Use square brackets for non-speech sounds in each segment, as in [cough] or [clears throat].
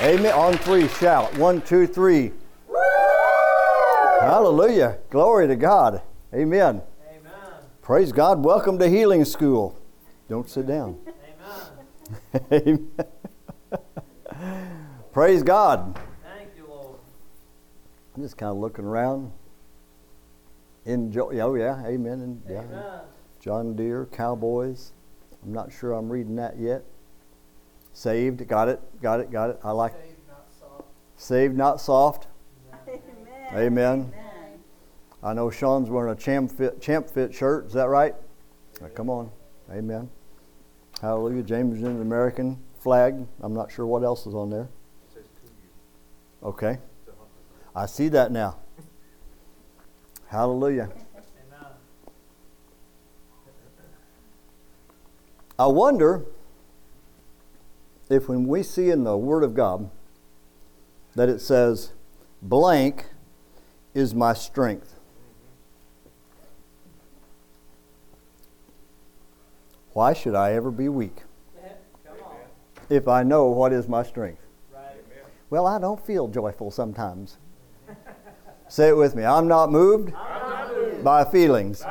Amen. On three, shout. One, two, three. Hallelujah. Glory to God. Amen. Amen. Praise God. Welcome to Healing School. Don't sit down. Amen. Amen. [laughs] Praise God. Thank you, Lord. I'm just kind of looking around. Enjoy. Oh, yeah. Amen. And, yeah. Amen. John Deere, Cowboys. I'm not sure I'm reading that yet. Saved. Got it. Got it. Got it. I like Saved, not soft. Saved, not soft. Amen. Amen. I know Sean's wearing a champ fit, champ fit shirt. Is that right? Now, come on. Amen. Hallelujah. James is in the American flag. I'm not sure what else is on there. Okay. I see that now. Hallelujah. I wonder if when we see in the Word of God that it says, blank is my strength. Why should I ever be weak if I know what is my strength? Right. Well, I don't feel joyful sometimes. Say it with me. I'm not moved by feelings.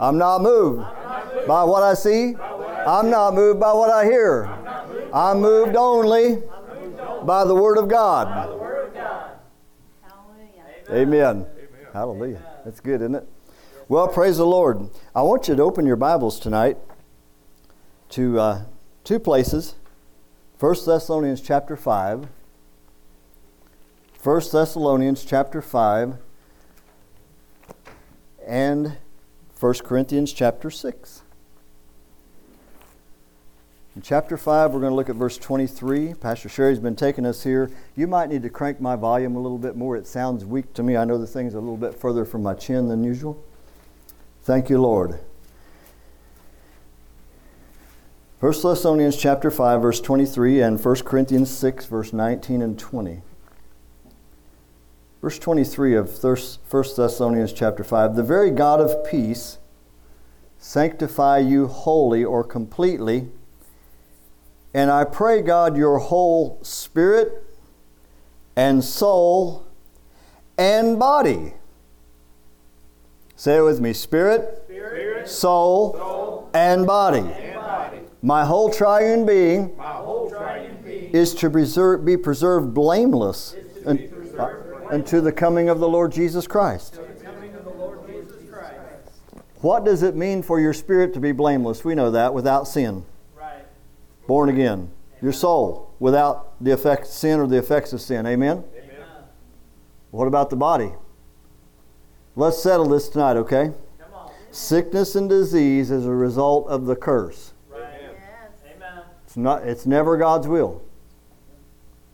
I'm not moved by what I see. I'm not moved by what I hear. I'm moved only by the Word of God. Amen. Hallelujah. That's good, isn't it? Well, praise the Lord. I want you to open your Bibles tonight to uh, two places. 1 Thessalonians chapter 5. 1 Thessalonians chapter 5 and 1 Corinthians chapter 6. In chapter 5, we're going to look at verse 23. Pastor Sherry's been taking us here. You might need to crank my volume a little bit more. It sounds weak to me. I know the thing's a little bit further from my chin than usual. Thank you, Lord. 1 Thessalonians chapter 5, verse 23, and 1 Corinthians 6, verse 19 and 20. Verse 23 of 1 Thessalonians chapter 5 The very God of peace sanctify you wholly or completely. And I pray, God, your whole spirit and soul and body. Say it with me spirit, Spirit, soul, soul, and body. and body. My whole triune being whole triune being is to preserve, be preserved blameless un- be preserved uh, unto the coming of the Lord Jesus Christ. until the coming of the Lord Jesus Christ. What does it mean for your spirit to be blameless? We know that without sin. Born again. Your soul without the effects sin or the effects of sin. Amen. Amen. What about the body? Let's settle this tonight, okay? Come on. Sickness and disease is a result of the curse. Right. Yes. Amen. It's not it's never God's will.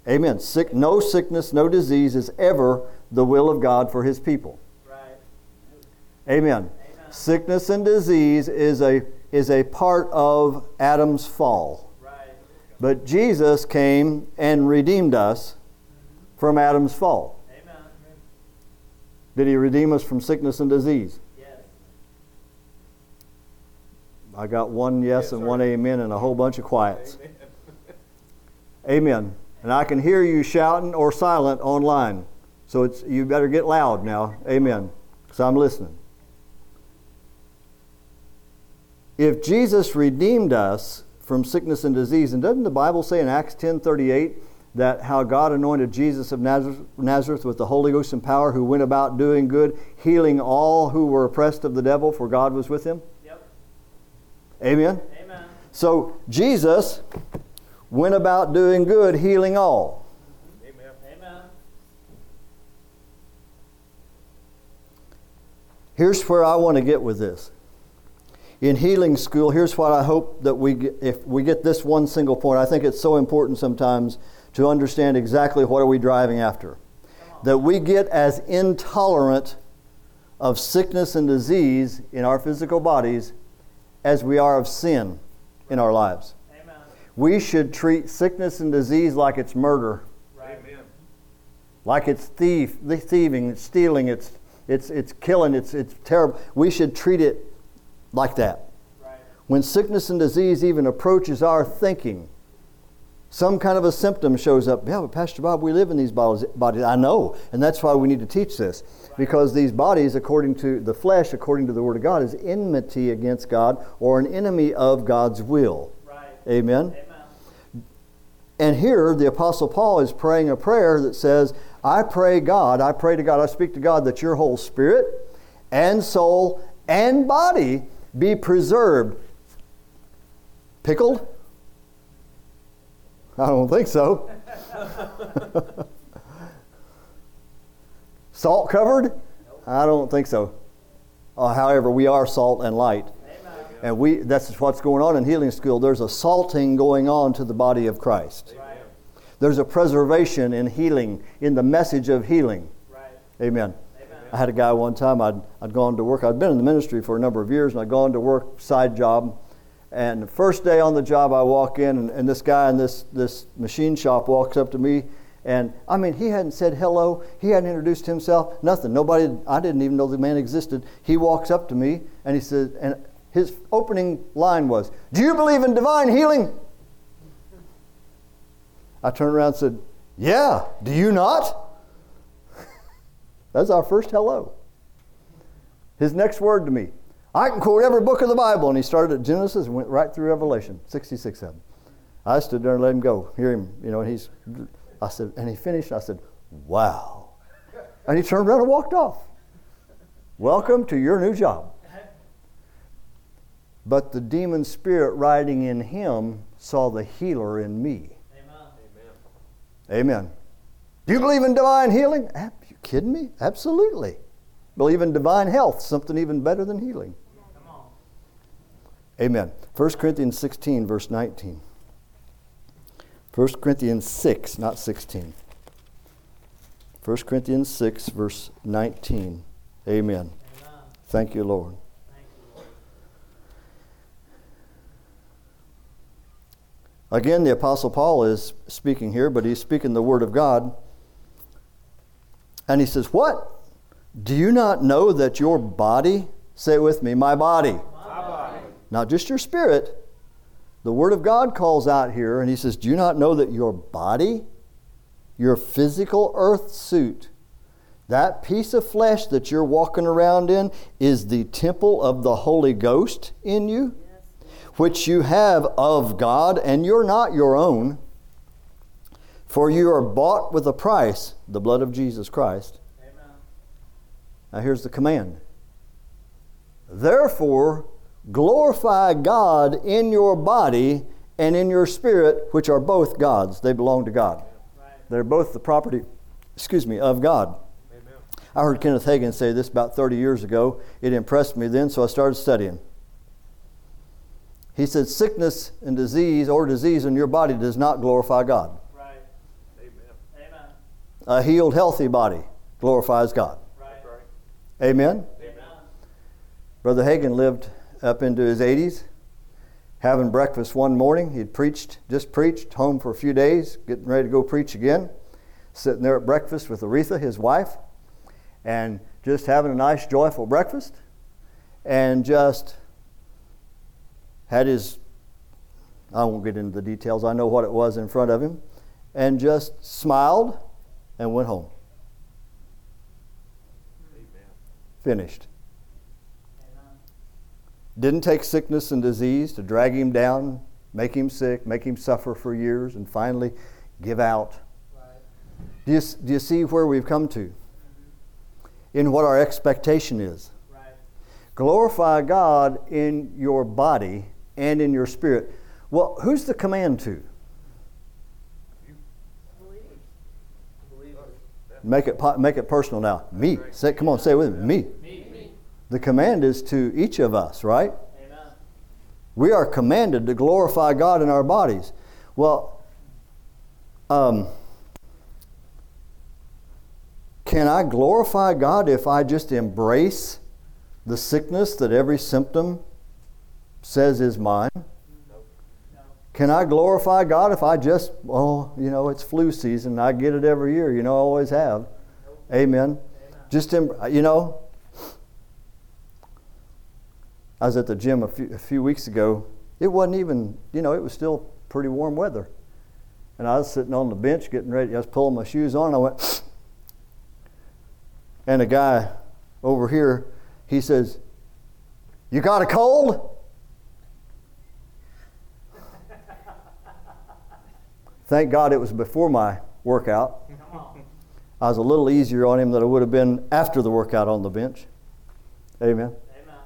Amen. Sick no sickness, no disease is ever the will of God for his people. Right. Amen. Amen. Sickness and disease is a is a part of Adam's fall. But Jesus came and redeemed us from Adam's fall. Amen. Did he redeem us from sickness and disease? Yes. I got one yes, and one amen and a whole bunch of quiets. Amen. And I can hear you shouting or silent online. So it's you better get loud now. Amen. Because I'm listening. If Jesus redeemed us from sickness and disease, and doesn't the Bible say in Acts 10:38 that how God anointed Jesus of Nazareth, Nazareth with the Holy Ghost and power, who went about doing good, healing all who were oppressed of the devil, for God was with him? Yep. Amen. Amen. So Jesus went about doing good, healing all. Amen. Here's where I want to get with this. In healing school, here's what I hope that we if we get this one single point. I think it's so important sometimes to understand exactly what are we driving after. That we get as intolerant of sickness and disease in our physical bodies as we are of sin in our lives. Amen. We should treat sickness and disease like it's murder. Right. like it's thief, thieving, it's stealing, it's it's it's killing, it's it's terrible. We should treat it like that. Right. When sickness and disease even approaches our thinking, some kind of a symptom shows up. Yeah, but Pastor Bob, we live in these bodies. I know, and that's why we need to teach this. Because these bodies, according to the flesh, according to the Word of God, is enmity against God or an enemy of God's will. Right. Amen? Amen. And here, the Apostle Paul is praying a prayer that says, I pray God, I pray to God, I speak to God that your whole spirit and soul and body be preserved. Pickled? I don't think so. [laughs] salt covered? I don't think so. Uh, however, we are salt and light. Amen. And we that's what's going on in healing school. There's a salting going on to the body of Christ. Right. There's a preservation in healing, in the message of healing. Right. Amen. I had a guy one time, I'd, I'd gone to work. I'd been in the ministry for a number of years, and I'd gone to work, side job. And the first day on the job, I walk in, and, and this guy in this, this machine shop walks up to me. And I mean, he hadn't said hello, he hadn't introduced himself, nothing. Nobody, I didn't even know the man existed. He walks up to me, and he says, and his opening line was, Do you believe in divine healing? I turned around and said, Yeah, do you not? That's our first hello. His next word to me, I can quote every book of the Bible. And he started at Genesis and went right through Revelation, 66 of them. I stood there and let him go, hear him, you know, and he's, I said, and he finished, I said, wow. And he turned around and walked off. Welcome to your new job. But the demon spirit riding in him saw the healer in me. Amen. Amen. Do you believe in divine healing? Kidding me? Absolutely. Believe in divine health, something even better than healing. Amen. 1 Corinthians 16, verse 19. 1 Corinthians 6, not 16. 1 Corinthians 6, verse 19. Amen. Amen. Thank you, Lord. Again, the Apostle Paul is speaking here, but he's speaking the Word of God. And he says, What? Do you not know that your body, say it with me, my body, My body. not just your spirit, the Word of God calls out here, and he says, Do you not know that your body, your physical earth suit, that piece of flesh that you're walking around in, is the temple of the Holy Ghost in you? which you have of God, and you're not your own. For you are bought with a price, the blood of Jesus Christ. Amen. Now here's the command. Therefore, glorify God in your body and in your spirit, which are both God's. They belong to God. Right. They're both the property, excuse me, of God. Amen. I heard Kenneth Hagin say this about 30 years ago. It impressed me then, so I started studying. He said, Sickness and disease or disease in your body does not glorify God. Right. Amen. Amen. A healed, healthy body glorifies God. Right. Amen? Amen. Brother Hagin lived up into his 80s, having breakfast one morning. He'd preached, just preached, home for a few days, getting ready to go preach again. Sitting there at breakfast with Oretha, his wife, and just having a nice, joyful breakfast, and just had his, I won't get into the details, I know what it was in front of him, and just smiled and went home. Finished. Didn't take sickness and disease to drag him down, make him sick, make him suffer for years, and finally give out. Right. Do you, do you see where we've come to? In what our expectation is. Right. Glorify God in your body and in your spirit. Well, who's the command to? Believe it. Make it, make it personal now. Me. Say, come on, say it with me. Me. The command is to each of us, right? Amen. We are commanded to glorify God in our bodies. Well, um, can I glorify God if I just embrace the sickness that every symptom says is mine? Can I glorify God if I just, oh, you know, it's flu season. I get it every year. You know, I always have. Amen. Amen. Just, em- you know, I was at the gym a few, a few weeks ago. It wasn't even, you know, it was still pretty warm weather. And I was sitting on the bench getting ready. I was pulling my shoes on. I went, and a guy over here, he says, You got a cold? Thank God it was before my workout. I was a little easier on him than I would have been after the workout on the bench. Amen. Amen.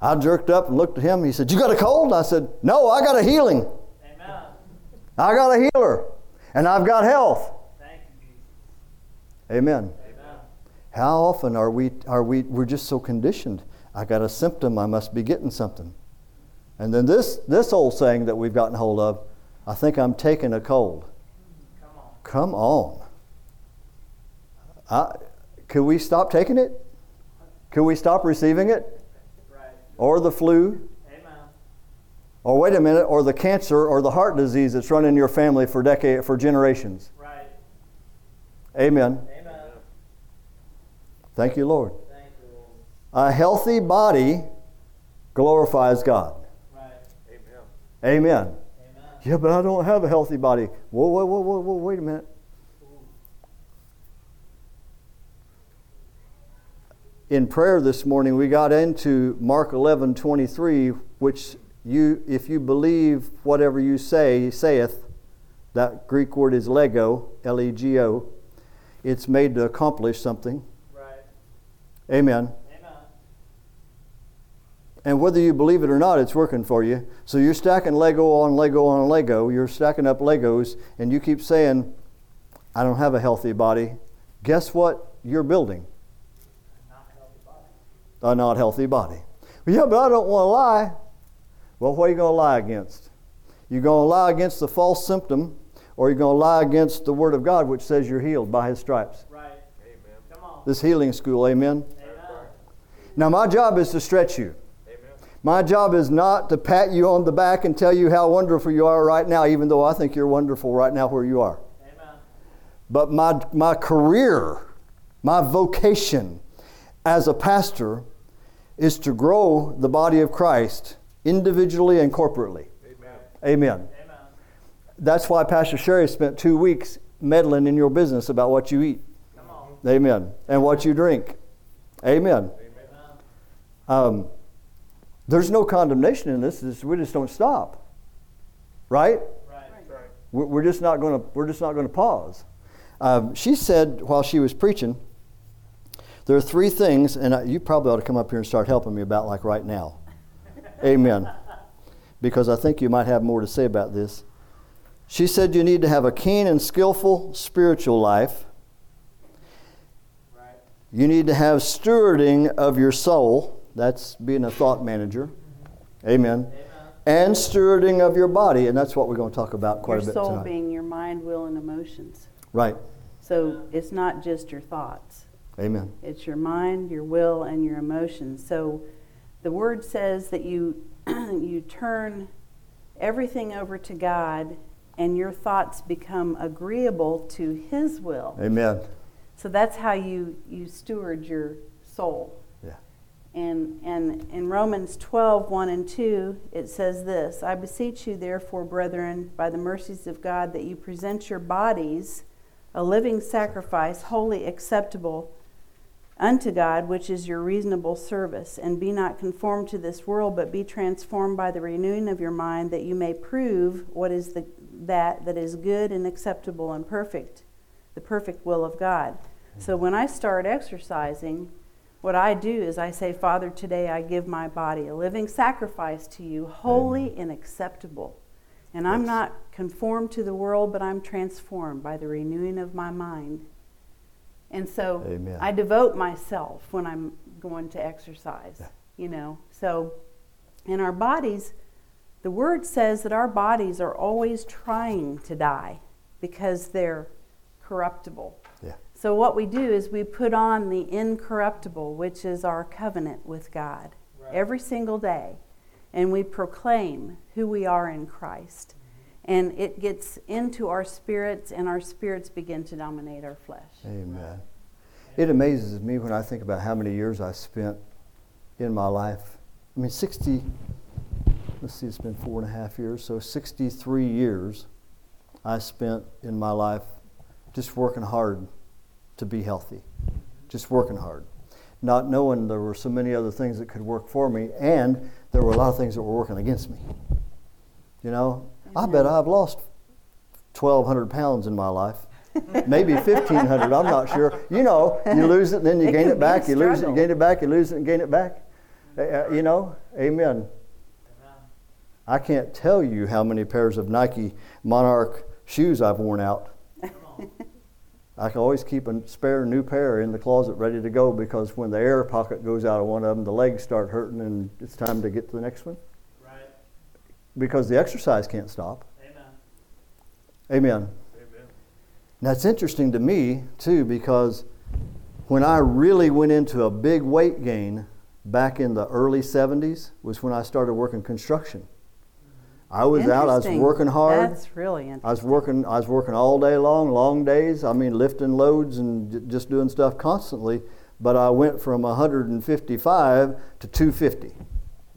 I jerked up and looked at him. He said, You got a cold? I said, No, I got a healing. Amen. I got a healer. And I've got health. Thank you, Amen. Amen. How often are we, are we, we're just so conditioned. I got a symptom, I must be getting something. And then this, this old saying that we've gotten hold of, I think I'm taking a cold. Come on. Come on. I, could we stop taking it? Could we stop receiving it? Right. Or the flu? Amen. Or wait a minute, or the cancer or the heart disease that's run in your family for decade for generations. Right. Amen. Amen. Thank you, Lord. Thank you, Lord. A healthy body glorifies God. Right. Amen. Amen. Yeah, but I don't have a healthy body. Whoa, whoa, whoa, whoa, whoa, wait a minute. In prayer this morning, we got into Mark 11 23, which you, if you believe whatever you say, saith, that Greek word is lego, L E G O, it's made to accomplish something. Right. Amen. And whether you believe it or not, it's working for you. So you're stacking Lego on Lego on Lego. You're stacking up Legos, and you keep saying, I don't have a healthy body. Guess what you're building? Not healthy body. A not healthy body. Well, yeah, but I don't want to lie. Well, what are you going to lie against? You're going to lie against the false symptom, or you're going to lie against the Word of God, which says you're healed by His stripes. Right. Amen. Come on. This healing school, amen? Amen. Now, my job is to stretch you. My job is not to pat you on the back and tell you how wonderful you are right now, even though I think you're wonderful right now where you are. Amen. But my, my career, my vocation as a pastor is to grow the body of Christ individually and corporately. Amen. Amen. Amen. That's why Pastor Sherry spent two weeks meddling in your business about what you eat. Come on. Amen. And what you drink. Amen. Amen. Um, there's no condemnation in this. It's- we just don't stop. Right? Right. Right. We're we're just not going to. We're just not going to pause. Um, she said while she was preaching, there are three things, and I, you probably ought to come up here and start helping me about like right now. Amen. Because I think you might have more to say about this. She said you need to have a keen and skillful spiritual life. Right. You need to have stewarding of your soul. That's being a thought manager. Amen. Amen. And stewarding of your body, and that's what we're going to talk about quite your a bit Your soul tonight. being your mind, will, and emotions. Right. So it's not just your thoughts. Amen. It's your mind, your will, and your emotions. So the word says that you [clears throat] you turn everything over to God and your thoughts become agreeable to his will. Amen. So that's how you, you steward your soul. And, and in Romans 12, 1 and 2, it says this I beseech you, therefore, brethren, by the mercies of God, that you present your bodies a living sacrifice, wholly acceptable unto God, which is your reasonable service. And be not conformed to this world, but be transformed by the renewing of your mind, that you may prove what is the, that that is good and acceptable and perfect, the perfect will of God. So when I start exercising, what I do is I say, Father, today I give my body a living sacrifice to you, holy and acceptable. And I'm not conformed to the world, but I'm transformed by the renewing of my mind. And so Amen. I devote myself when I'm going to exercise, Yeah. you know. So in our bodies, the word says that our bodies are always trying to die because they're corruptible. Yeah. So what we do is we put on the incorruptible, which is our covenant with God, Right. every single day, and we proclaim who we are in Christ. Mm-hmm. And it gets into our spirits, and our spirits begin to dominate our flesh. Amen. It amazes me when I think about how many years I spent in my life. I mean, 60, let's see, it's been four and a half years, so 63 years I spent in my life just working hard to be healthy, just working hard, not knowing there were so many other things that could work for me, and there were a lot of things that were working against me. You know, I bet I've lost 1,200 pounds in my life. Maybe 1,500, I'm not sure. You know, you lose it and then you It gain it back, you lose it, you gain it back, you lose it and gain it back. Uh, uh, you know, amen. I can't tell you how many pairs of Nike Monarch shoes I've worn out. I can always keep a spare new pair in the closet ready to go because when the air pocket goes out of one of them, the legs start hurting and it's time to get to the next one Right. because the exercise can't stop. Amen. Amen. Amen. Now it's interesting to me too because when I really went into a big weight gain back in the early 70s was when I started working construction. I was out, I was working hard. That's really interesting. I was working. I was working all day long, long days. I mean, lifting loads and j- just doing stuff constantly. But I went from 155 to 250.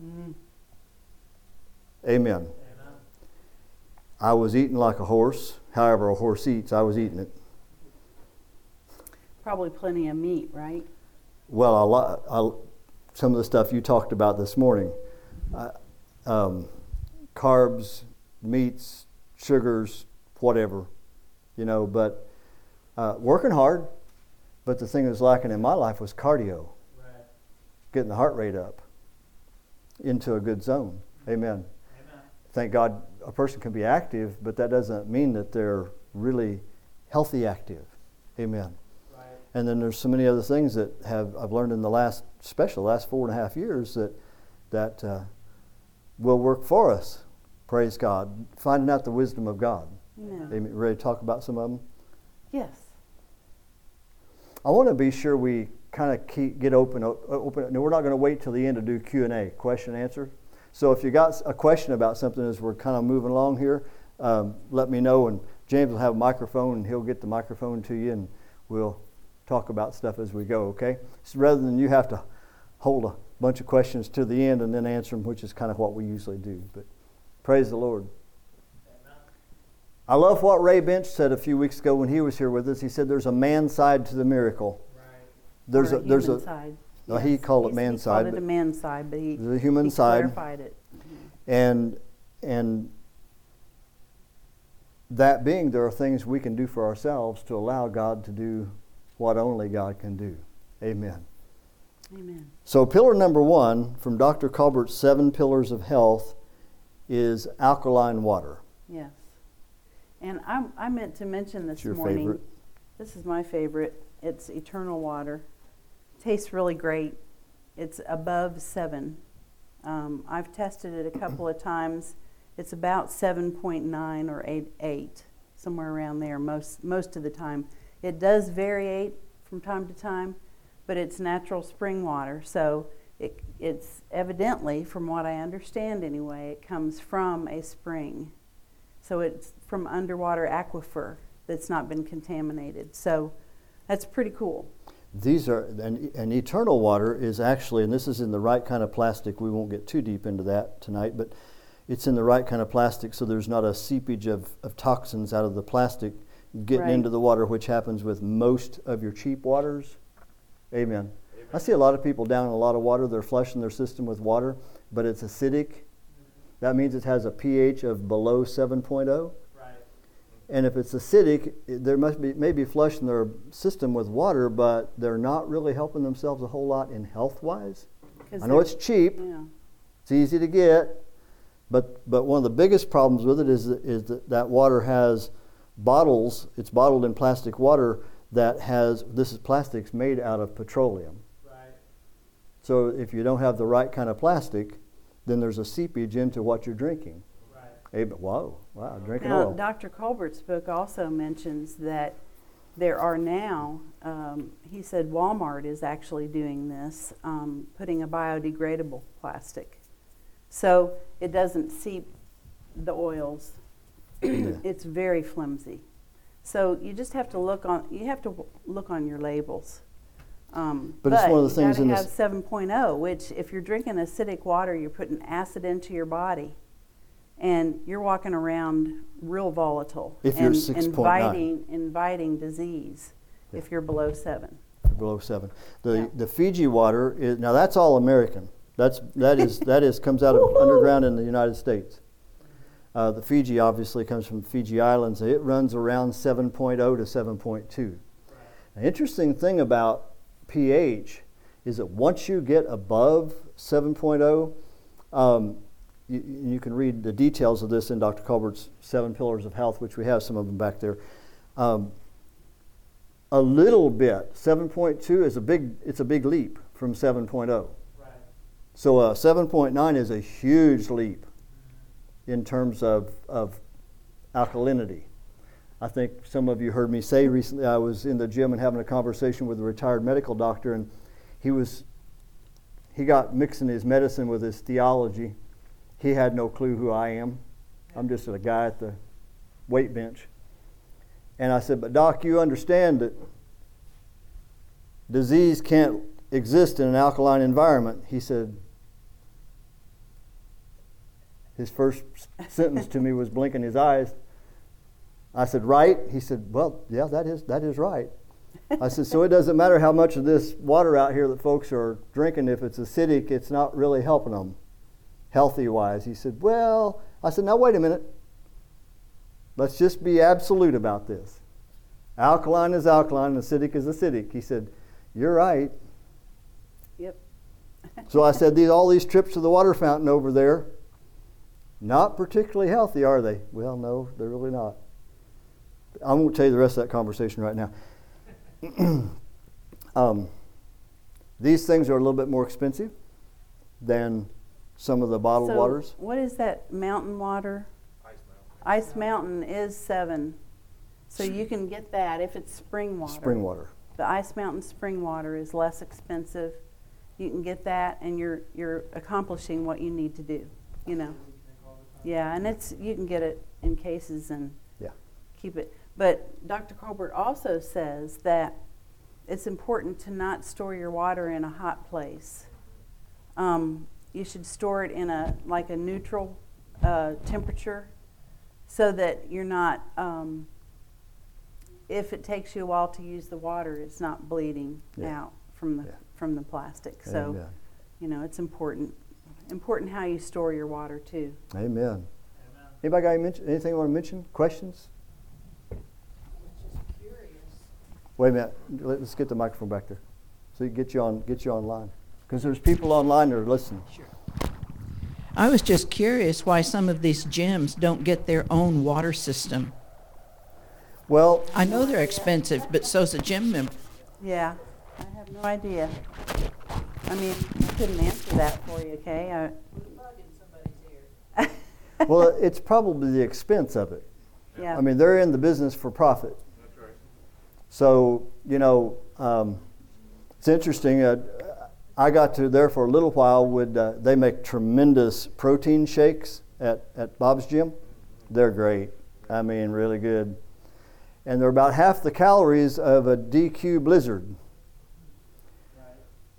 Mm. Amen. Amen. I was eating like a horse. However, a horse eats, I was eating it. Probably plenty of meat, right? Well, a lot. I, some of the stuff you talked about this morning, I, um, carbs, meats, sugars, whatever, you know. But uh, working hard. But the thing that was lacking in my life was cardio. Right. getting the heart rate up into a good zone. Amen. Amen. Thank God a person can be active, but that doesn't mean that they're really healthy active. Amen. Right. And then there's so many other things that have I've learned in the last, especially the last four and a half years, that that uh, will work for us. Praise God. Finding out the wisdom of God. Amen. Amen. Ready to talk about some of them? Yes. I want to be sure we kind of keep, get open. Open. No, we're not going to wait till the end to do Q and A, question and answer. So if you got a question about something as we're kind of moving along here, um, let me know, and James will have a microphone, and he'll get the microphone to you, and we'll talk about stuff as we go. Okay? So rather than you have to hold a bunch of questions to the end and then answer them, which is kind of what we usually do. But praise the Lord. I love what Ray Bench said a few weeks ago when he was here with us. He said, "There's a man side to the miracle." Right. There's Or a there's human a side. no, he called it He's- man he side, Called it but- a man side, but he the human he side, clarified it. and and that being, there are things we can do for ourselves to allow God to do what only God can do. Amen. Amen. So, pillar number one from Dr. Colbert's Seven Pillars of Health is alkaline water. Yes. And I, I meant to mention this It's your morning. favorite. This is my favorite. It's eternal water. Tastes really great. It's above seven. Um, I've tested it a couple of times. It's about 7.9 or 8, 8, somewhere around there most, most of the time. It does vary from time to time, but it's natural spring water. So it, it's evidently, from what I understand anyway, it comes from a spring. So it's from underwater aquifer that's not been contaminated. So that's pretty cool. These are and, and eternal water is actually, and this is in the right kind of plastic. We won't get too deep into that tonight, but it's in the right kind of plastic, so there's not a seepage of, of toxins out of the plastic getting Right. into the water, which happens with most of your cheap waters. Amen. I see a lot of people down in a lot of water. They're flushing their system with water, but it's acidic. That means it has a pH of below 7.0. Right. And if it's acidic, it- there must be maybe flushing their system with water, but they're not really helping themselves a whole lot in health wise. 'Cause I know it's cheap, Yeah. it's easy to get, but but one of the biggest problems with it is that, is that that water has bottles. It's bottled in plastic water that has this is plastics made out of petroleum. Right. So if you don't have the right kind of plastic, then there's a seepage into what you're drinking. Right. Hey, but whoa, wow, drinking Now, oil. Dr. Colbert's book also mentions that there are now, um, he said Walmart is actually doing this, um, putting a biodegradable plastic. So it doesn't seep the oils. [clears throat] it's very flimsy. So you just have to look on, you have to look on your labels. Um, But it's one of the things you in this- have 7.0, which if you're drinking acidic water, you're putting acid into your body and you're walking around real volatile If you're and 6.9. inviting inviting disease Yeah. if you're below seven. below seven. The Yeah. the Fiji water is now that's all American. That's that is that is comes out of underground in the United States. Uh, the Fiji obviously comes from the Fiji Islands. It runs around 7.0 to 7.2. An interesting thing about pH is that once you get above 7.0, um, you, you can read the details of this in Dr. Colbert's Seven Pillars of Health, which we have some of them back there. Um, a little bit, 7.2 is a big, it's a big leap from 7.0. Right. So uh, 7.9 is a huge leap in terms of, of alkalinity. I think some of you heard me say recently I was in the gym and having a conversation with a retired medical doctor, and he was he got mixing his medicine with his theology. He had no clue who I am. I'm just a guy at the weight bench. And I said, But doc, you understand that disease can't exist in an alkaline environment. He said, his first sentence to me was blinking his eyes. I said, right? He said, well, yeah, that is, that is right. I said, so it doesn't matter how much of this water out here that folks are drinking. If it's acidic, it's not really helping them healthy wise. He said, well, I said, now wait a minute. Let's just be absolute about this. Alkaline is alkaline, and acidic is acidic. He said, you're right. Yep. So I said, these, all these trips to the water fountain over there, not particularly healthy, are they? Well, no, they're really not. I won't tell you the rest of that conversation right now. [clears throat] um, these things are a little bit more expensive than some of the bottled so waters. What is that mountain water? Ice Mountain. Ice Mountain is seven. So you can get that if it's spring water. Spring water. The Ice Mountain spring water is less expensive. You can get that and you're you're accomplishing what you need to do. You know. Yeah, and it's you can get it in cases and Yeah. keep it. But Dr. Colbert also says that it's important to not store your water in a hot place. Um, you should store it in a like a neutral uh, temperature, so that you're not. Um, if it takes you a while to use the water, it's not bleeding Yeah. out from the Yeah. from the plastic. So Amen. you know it's important. Important how you store your water too. Amen. Amen. Anybody got any mention, anything you want to mention? Questions? Wait a minute. Let- Let's get the microphone back there, so you get you on get you online. Because there's people online that are listening. Sure. I was just curious why some of these gyms don't get their own water system. Well, I know they're expensive, but so's a gym member. Yeah, I have no idea. I mean, I couldn't answer that for you, okay? I, [laughs] well, it's probably the expense of it. yeah. I mean, they're in the business for profit. That's right. So, you know, um, it's interesting. Uh, I got to there for a little while. Would uh, they make tremendous protein shakes at, at Bob's Gym? They're great. I mean, really good. And they're about half the calories of a DQ Blizzard.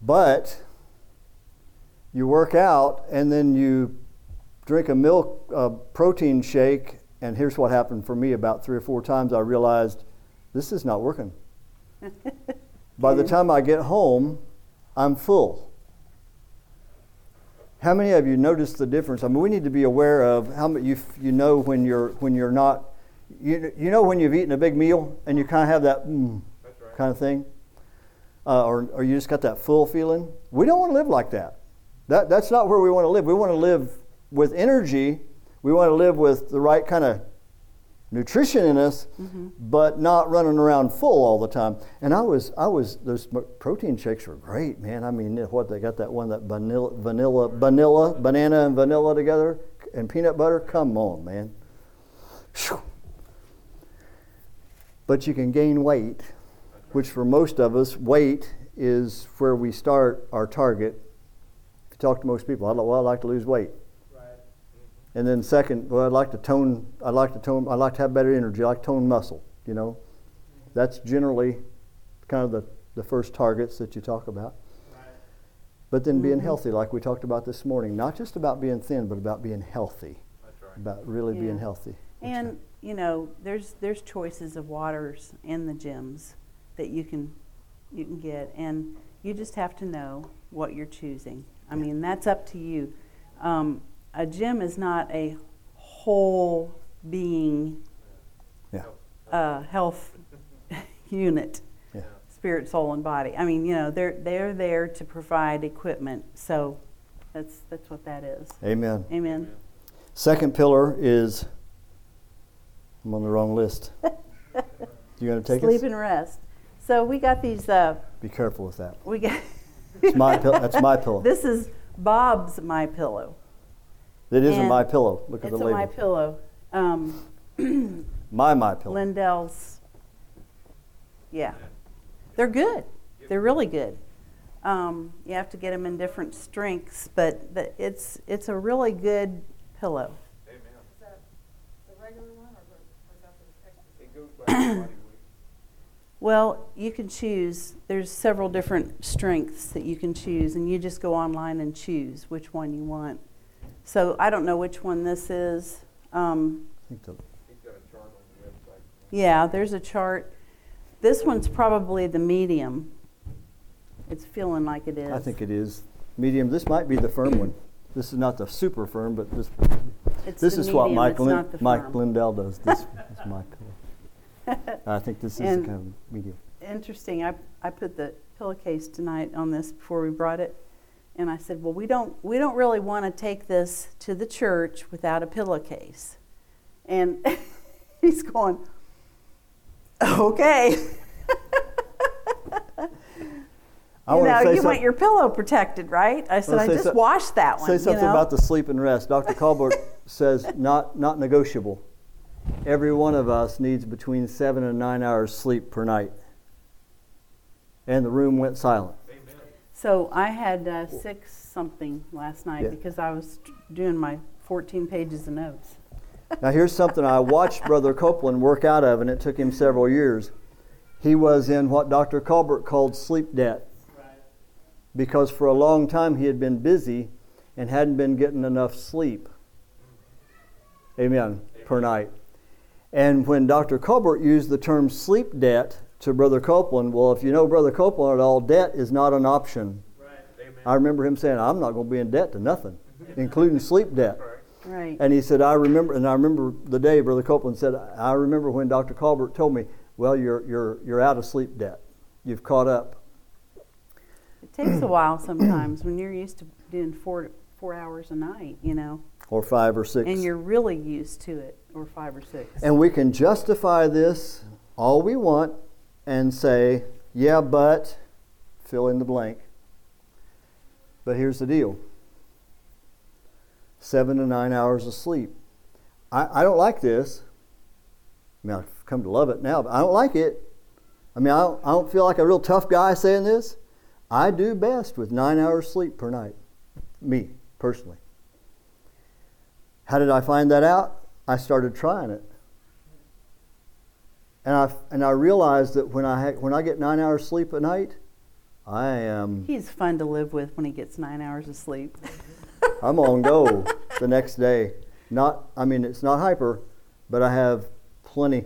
Right. But you work out and then you drink a milk uh, protein shake, and here's what happened for me about three or four times. I realized this is not working. [laughs] By the time I get home, I'm full. How many of you noticed the difference? I mean, we need to be aware of how much you you know when you're when you're not. You, you know when you've eaten a big meal and you kind of have that mm, right. kind of thing, uh, or or you just got that full feeling. We don't want to live like that. That that's not where we want to live. We want to live with energy. We want to live with the right kind of nutrition in us, but not running around full all the time. And I was, I was, those protein shakes were great, man. I mean, what they got that one that vanilla, vanilla, vanilla, banana and vanilla together, and peanut butter. Come on, man. But you can gain weight, which for most of us, weight is where we start our target. If you talk to most people, I'd like, well, I'd like to lose weight. Right. And then second, well, I'd like to tone. I'd like to tone. I'd like to have better energy. I like to tone muscle. You know, that's generally kind of the, the first targets that you talk about. Right. But then being mm-hmm. healthy, like we talked about this morning, not just about being thin, but about being healthy. That's right. about really being healthy. And you know, there's there's choices of waters in the gyms that you can you can get, and you just have to know what you're choosing. I mean, that's up to you. Um, a gym is not a whole being Yeah. uh, health [laughs] unit, Yeah. spirit, soul, and body. I mean, you know, they're they're there to provide equipment. So that's that's what that is. Amen. Amen. Second pillar is I'm on the wrong list. [laughs] You gonna take it? Sleep us? and rest. So we got these. Uh, Be careful with that. we got. It's my pill- that's my [laughs] pillow. This is Bob's my pillow. It isn't and my pillow. Look at It's the a my pillow. Um, [clears throat] my my pillow. Lindell's. Yeah, they're good. They're really good. Um, you have to get them in different strengths, but the, it's it's a really good pillow. Amen. Is that the regular one or the, or is that the extra? [clears throat] It goes by the body weight. Well, you can choose. There's several different strengths that you can choose, and you just go online and choose which one you want. So I don't know which one this is. Um, the- He's got a chart on the website. Yeah, there's a chart. This one's probably the medium. It's feeling like it is. I think it is medium. This might be the firm one. This is not the super firm, but this It's this is what Mike Lin- Mike. Lindell does. This is [laughs] pillow. [laughs] I think this is the kind of medium. Interesting. I, I put the pillowcase tonight on this before we brought it, and I said, "Well, we don't we don't really want to take this to the church without a pillowcase." And [laughs] he's going, "Okay." [laughs] I you know, you some- want your pillow protected, right? I said, Wanna I just some- washed that one. Say you something know? about the sleep and rest. Dr. Colbert says not not negotiable. Every one of us needs between seven and nine hours sleep per night. And the room went silent. Amen. So I had uh, six something last night Yeah. because I was doing my 14 pages of notes. Now here's something I watched Brother Copeland work out of, and it took him several years. He was in what Dr. Colbert called sleep debt. Because for a long time he had been busy and hadn't been getting enough sleep. Amen. Per night. And when Dr. Colbert used the term sleep debt to Brother Copeland, well, if you know Brother Copeland at all, debt is not an option. Amen. I remember him saying, I'm not going to be in debt to nothing, including sleep debt. Right. Right. And he said, I remember, and I remember the day Brother Copeland said, I remember when Dr. Colbert told me, well, you're, you're, you're out of sleep debt. You've caught up. It takes a while sometimes when you're used to doing four four hours a night, you know, Or five or six. and you're really used to it, or five or six. And we can justify this all we want and say, yeah, but fill in the blank. But here's the deal seven to nine hours of sleep. I, I don't like this. I mean, I've come to love it now, but I don't like it. I mean, I don't, I don't feel like a real tough guy saying this. I do best with nine hours sleep per night. Me, personally. How did I find that out? I started trying it. And I, and I realized that when I, ha- when I get nine hours sleep at night, I am He's fun to live with when he gets nine hours of sleep. [laughs] I'm on go the next day. Not, I mean, it's not hyper, but I have plenty.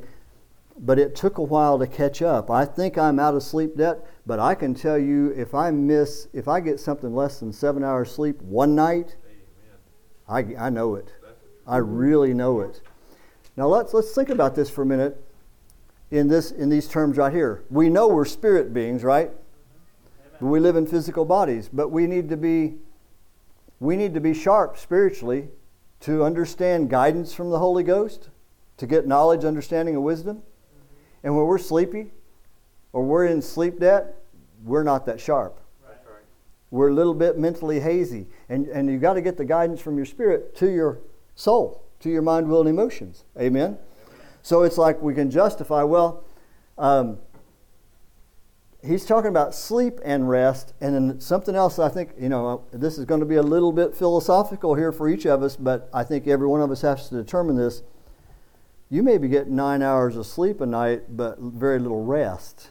But it took a while to catch up. I think I'm out of sleep debt, but I can tell you if I miss, if I get something less than seven hours sleep one night, Amen. I, I know it. I really know it. Now let's let's think about this for a minute. In this in these terms right here, we know we're spirit beings, right? But we live in physical bodies. But we need to be we need to be sharp spiritually to understand guidance from the Holy Ghost, to get knowledge, understanding, and wisdom. And when we're sleepy or we're in sleep debt, we're not that sharp. Right. We're a little bit mentally hazy. And, and you've got to get the guidance from your spirit to your soul, to your mind, will, and emotions. Amen? So it's like we can justify, well, um, he's talking about sleep and rest. And then something else I think, you know, this is going to be a little bit philosophical here for each of us, but I think every one of us has to determine this. You may be getting nine hours of sleep a night, but very little rest.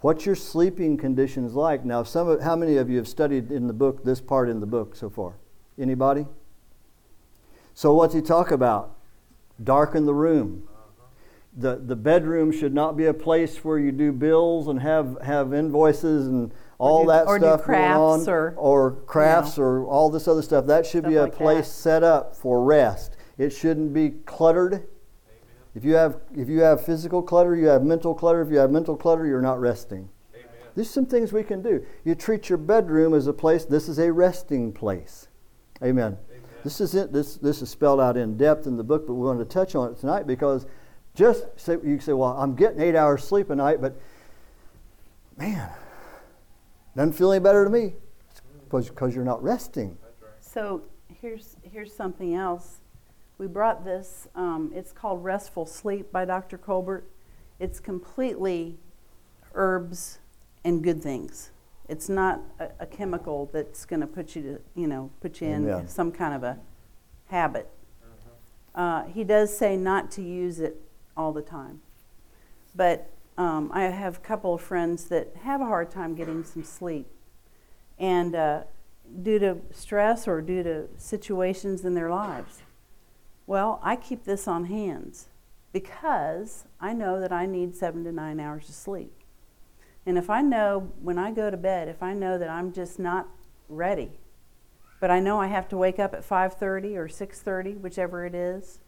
What's your sleeping conditions like? Now, some of, how many of you have studied in the book this part in the book so far? Anybody? So what's he talk about? Darken the room. The, the bedroom should not be a place where you do bills and have, have invoices and all do- that or stuff crafts going on, or, crafts or all this other stuff. That should be a like place that. set up for rest. It shouldn't be cluttered. If you have if you have physical clutter, you have mental clutter. If you have mental clutter, you're not resting. Amen. There's some things we can do. You treat your bedroom as a place. This is a resting place. Amen. This is it. This this is spelled out in depth in the book, but we're going to touch on it tonight because just say you can say, well, I'm getting eight hours sleep a night, but man, doesn't feel any better to me because because you're not resting. So here's here's something else. We brought this. Um, it's called Restful Sleep by Dr. Colbert. It's completely herbs and good things. It's not a, a chemical that's going to put you to you know put you in Amen. some kind of a habit. Uh, he does say not to use it all the time, but um, I have a couple of friends that have a hard time getting some sleep, and uh, due to stress or due to situations in their lives. Well, I keep this on hands because I know that I need seven to nine hours of sleep. And if I know when I go to bed, if I know that I'm just not ready, but I know I have to wake up at 5:30 or 6:30, whichever it is,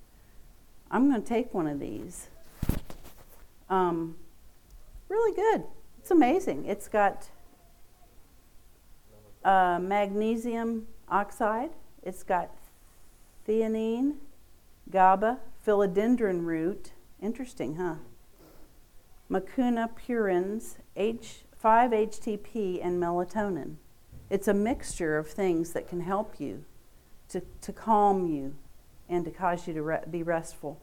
I'm going to take one of these. Um, really good. It's amazing. It's got uh, magnesium oxide. It's got theanine, GABA, phellodendron root. Interesting, huh? Mucuna pruriens, H, 5-HTP, and melatonin. It's a mixture of things that can help you to, to calm you and to cause you to re- be restful.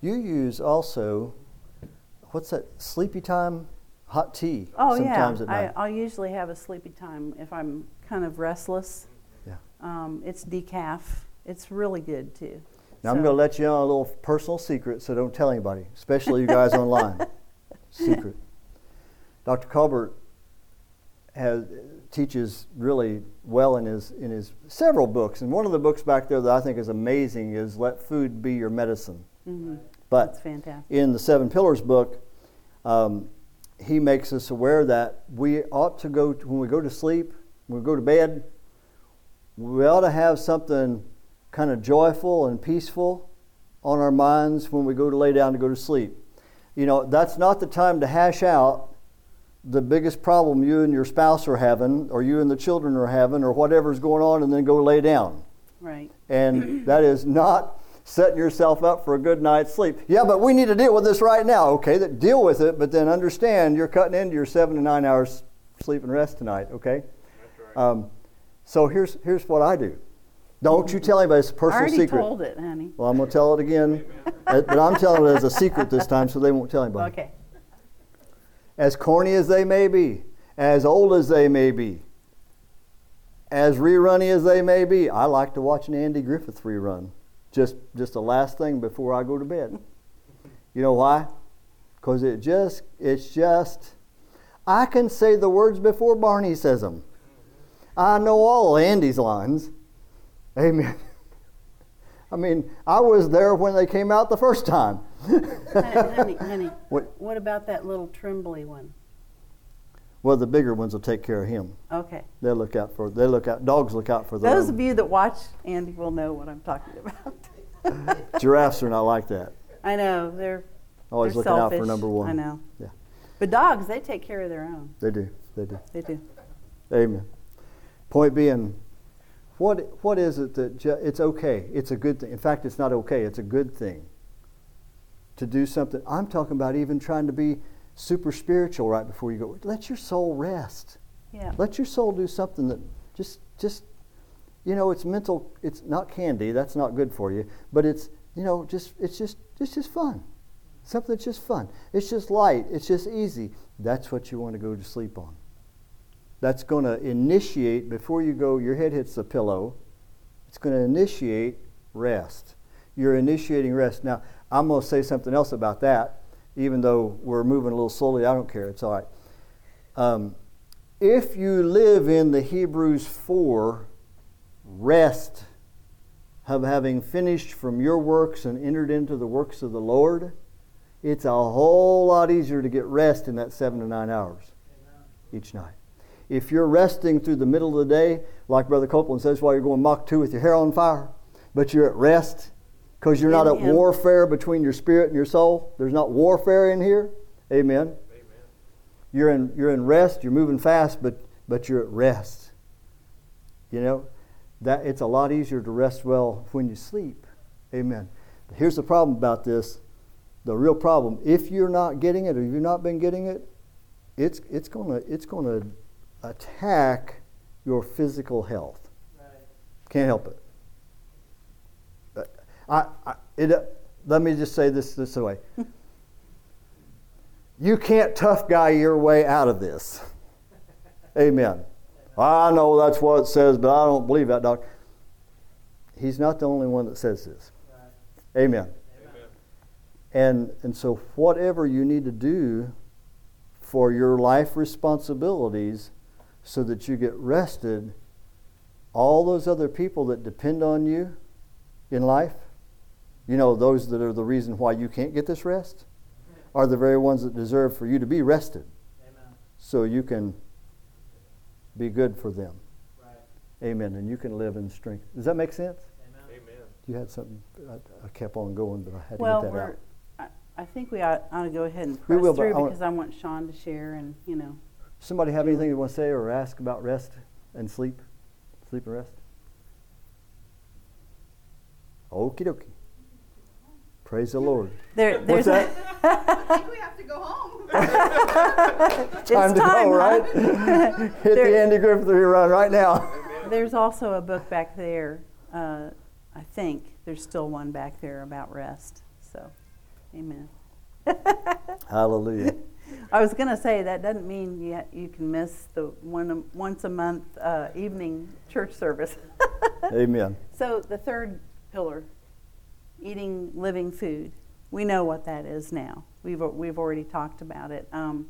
You use also what's that sleepy time hot tea Oh sometimes yeah, at I, night. I'll usually have a sleepy time if I'm kind of restless. Yeah. Um, it's decaf. It's really good too. Now I'm going to let you in on a little personal secret, so don't tell anybody, especially you guys [laughs] online. Secret. Dr. Colbert has teaches really well in his in his several books, and one of the books back there that I think is amazing is "Let Food Be Your Medicine." Mhm. But in the Seven Pillars book, um, he makes us aware that we ought to go when we go to sleep, when we go to bed, we ought to have something kind of joyful and peaceful on our minds when we go to lay down to go to sleep. You know, that's not the time to hash out the biggest problem you and your spouse are having, or you and the children are having, or whatever's going on, and then go lay down Right. and [clears throat] that is not setting yourself up for a good night's sleep. Yeah, but we need to deal with this right now. Okay, that deal with it, but then understand you're cutting into your seven to nine hours sleep and rest tonight. Okay, That's right. um, so here's here's what I do. Don't you tell anybody it's a I personal secret. I already secret. told it, honey. Well, I'm going to tell it again, [laughs] uh, but I'm telling it as a secret this time, so they won't tell anybody. Okay. As corny as they may be, as old as they may be, as rerunny as they may be, I like to watch an Andy Griffith rerun. Just just the last thing before I go to bed. You know why? Because it just it's just I can say the words before Barney says them. I know all Andy's lines. Amen. I mean, I was there when they came out the first time. honey, honey, [laughs] What? what about that little trembly one? Well, the bigger ones will take care of him. Okay. They look out for. They look out. Dogs look out for their Those own. of you that watch Andy will know what I'm talking about. [laughs] [laughs] Giraffes are not like that. I know they're Always they're looking out for selfish. number one. I know. Yeah. But dogs, they take care of their own. They do. They do. They do. Amen. Point being, what what is it that ju- it's okay? It's a good thing. In fact, it's not okay. It's a good thing to do something. I'm talking about even trying to be super spiritual right before you go. Let your soul rest. Yeah. Let your soul do something that just just you know it's mental. It's not candy. That's not good for you. But it's you know just it's just it's just fun. Something that's just fun. It's just light. It's just easy. That's what you want to go to sleep on. That's going to initiate before you go. Your head hits the pillow. It's going to initiate rest. You're initiating rest. Now I'm going to say something else about that. Even though we're moving a little slowly, I don't care. It's all right. Um, if you live in the Hebrews 4 rest of having finished from your works and entered into the works of the Lord, it's a whole lot easier to get rest in that seven to nine hours each night. If you're resting through the middle of the day, like Brother Copeland says, while you're going Mach 2 with your hair on fire, but you're at rest because you're not In at warfare between your spirit and your soul. There's not warfare in here. Amen. Amen. You're in, you're in rest, you're moving fast, but, but you're at rest. You know, that it's a lot easier to rest well when you sleep. Amen. But here's the problem about this. The real problem, if you're not getting it or you've not been getting it, it's, it's gonna it's gonna attack your physical health. Can't help it. I, I it, uh, let me just say this this way. [laughs] you can't tough guy your way out of this. Amen. I know that's what it says, but I don't believe that, Doc. He's not the only one that says this. Amen. Amen. And and so whatever you need to do for your life responsibilities so that you get rested, all those other people that depend on you in life, you know, those that are the reason why you can't get this rest, are the very ones that deserve for you to be rested. So you can be good for them. Amen. And you can live in strength. Does that make sense? Amen. You had something, I, I kept on going, but I had to Well, get that out. I, I think we ought, ought to go ahead and press will, but through I wanna- because I want Sean to share and, you know. Somebody have anything they want to say or ask about rest and sleep? Sleep and rest? Okie dokie. Praise the Lord. There, What's there's a- that? [laughs] I think we have to go home. [laughs] it's Time to go, huh? right? [laughs] Hit There- the Andy Griffith run right now. There's also a book back there. Uh, I think there's still one back there about rest. So, amen. Hallelujah. I was going to say that doesn't mean you, you can miss the one once a month uh, evening church service. [laughs] Amen. So the third pillar, eating living food. We know what that is now. We've we've already talked about it. Um,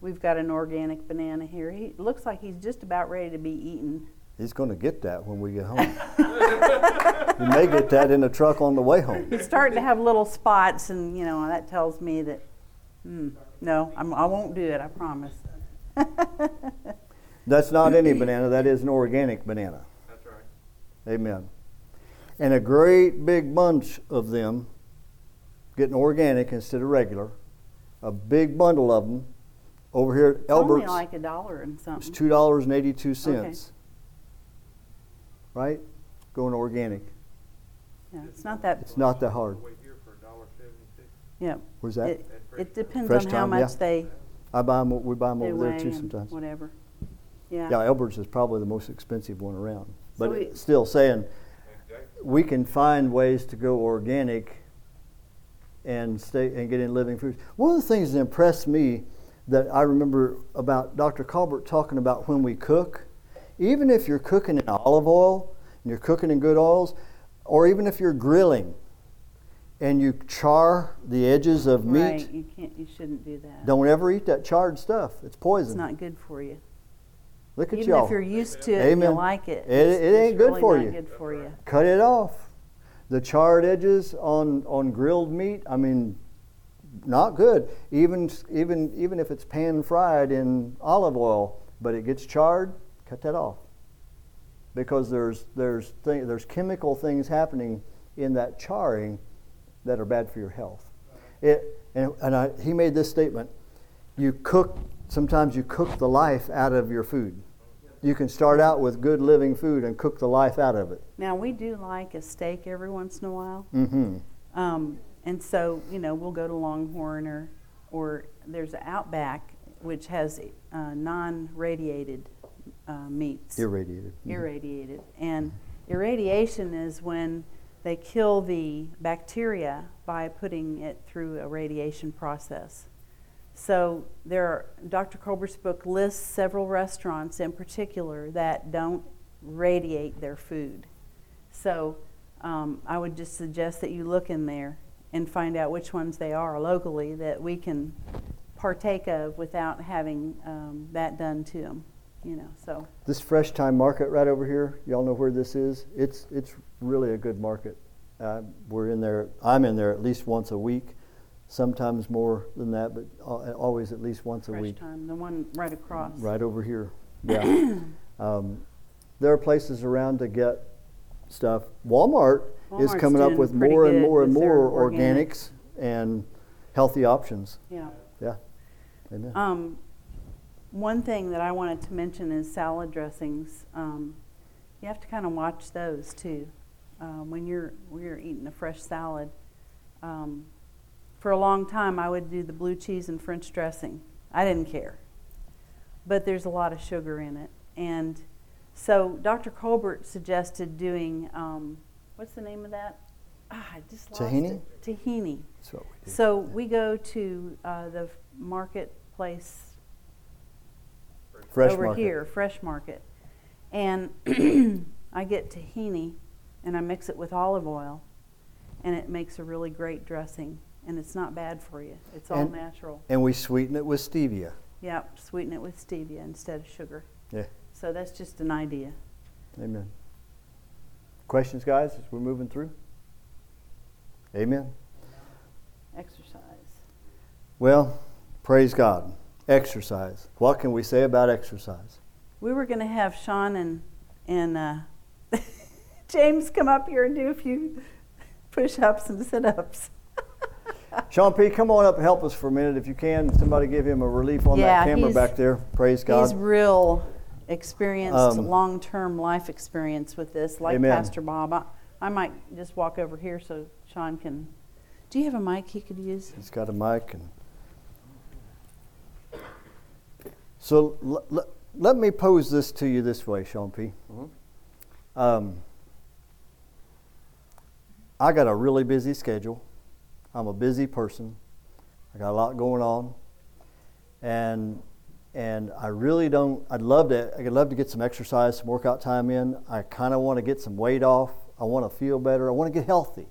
we've got an organic banana here. He it looks like he's just about ready to be eaten. He's going to get that when we get home. [laughs] you may get that in the truck on the way home. He's starting to have little spots, and you know that tells me that. Hmm, no, I'm, I won't do it. I promise. That's not any banana, that is an organic banana. That's right. Amen. And a great big bunch of them, getting organic instead of regular, a big bundle of them over here at It's only like a dollar and something. It's two dollars and eighty-two cents. Right? Going organic. Yeah, it's not that. It's not that hard. Wait here for a dollar seventy-six. Yeah, Where's that? it, it depends Fresh on how time, much yeah. they I buy them. We buy them they over there weigh too and sometimes. whatever. Yeah. Yeah, Elbert's is probably the most expensive one around. So But we- it's still saying we can find ways to go organic and stay and get in living foods. One of the things that impressed me that I remember about Dr. Colbert talking about when we cook, even if you're cooking in olive oil and you're cooking in good oils, or even if you're grilling and you char the edges of meat, Right. You can't. You shouldn't do that. don't ever eat that charred stuff. It's poison. It's not good for you. Look at Even y'all. if you're used to it and Amen. you like it, It- it ain't good really for you. Good for you. cut it off. The charred edges on, on grilled meat, I mean, not good. Even even even if it's pan fried in olive oil, but it gets charred, cut that off. Because there's there's thing, there's chemical things happening in that charring that are bad for your health. It and, and I, he made this statement: you cook sometimes you cook the life out of your food. You can start out with good living food and cook the life out of it. Now we do like a steak every once in a while, Mm-hmm. um, and so you know we'll go to Longhorn or or there's Outback which has uh, non-radiated uh, meats. Irradiated. Mhm. irradiated. And irradiation is when they kill the bacteria by putting it through a radiation process. So there are, Dr. Colbert's book lists several restaurants in particular that don't radiate their food. So um, I would just suggest that you look in there and find out which ones they are locally that we can partake of without having um, that done to them. You know, so This Fresh Thyme Market right over here, y'all know where this is? It's, it's really a good market. Uh, we're in there. I'm in there at least once a week, sometimes more than that, but al- always at least once a Fresh week. time, the one right across. Right over here. [clears throat] Yeah. um, there are places around to get stuff. Walmart is Walmart's coming up doing with pretty more and good more and with their more organic. organics and healthy options. Yeah. Yeah. Amen. Um, one thing that I wanted to mention is salad dressings. Um, you have to kind of watch those too. Um, when you're when you're eating a fresh salad. Um, for a long time, I would do the blue cheese and French dressing. I didn't care, but there's a lot of sugar in it, and so Dr. Colbert suggested doing um, what's the name of that? Ah, I just lost Tahini? it. Tahini. That's what we do. So we go to uh, the marketplace Fresh over market. here, Fresh Market, and [clears throat] I get tahini, and I mix it with olive oil, and it makes a really great dressing, and it's not bad for you. It's all And- natural. And we sweeten it with stevia. Yep, sweeten it with stevia instead of sugar. Yeah. So that's just an idea. Amen. Questions, guys, as we're moving through? Amen. Exercise. Well, praise God. Exercise. What can we say about exercise? We were going to have Sean and and uh, [laughs] James come up here and do a few push-ups and sit-ups. [laughs] Sean P., come on up and help us for a minute if you can. Somebody give him a relief on Yeah, that camera back there. Praise God. He's God. real experienced, Um, long-term life experience with this, like Amen. Pastor Bob. I, I might just walk over here so Sean can. Do you have a mic he could use? He's got a mic and. So l- l- let me pose this to you this way, Sean P. Um, I got a really busy schedule. I'm a busy person. I got a lot going on, and and I really don't. I'd love to. I'd love to get some exercise, some workout time in. I kind of want to get some weight off. I want to feel better. I want to get healthy.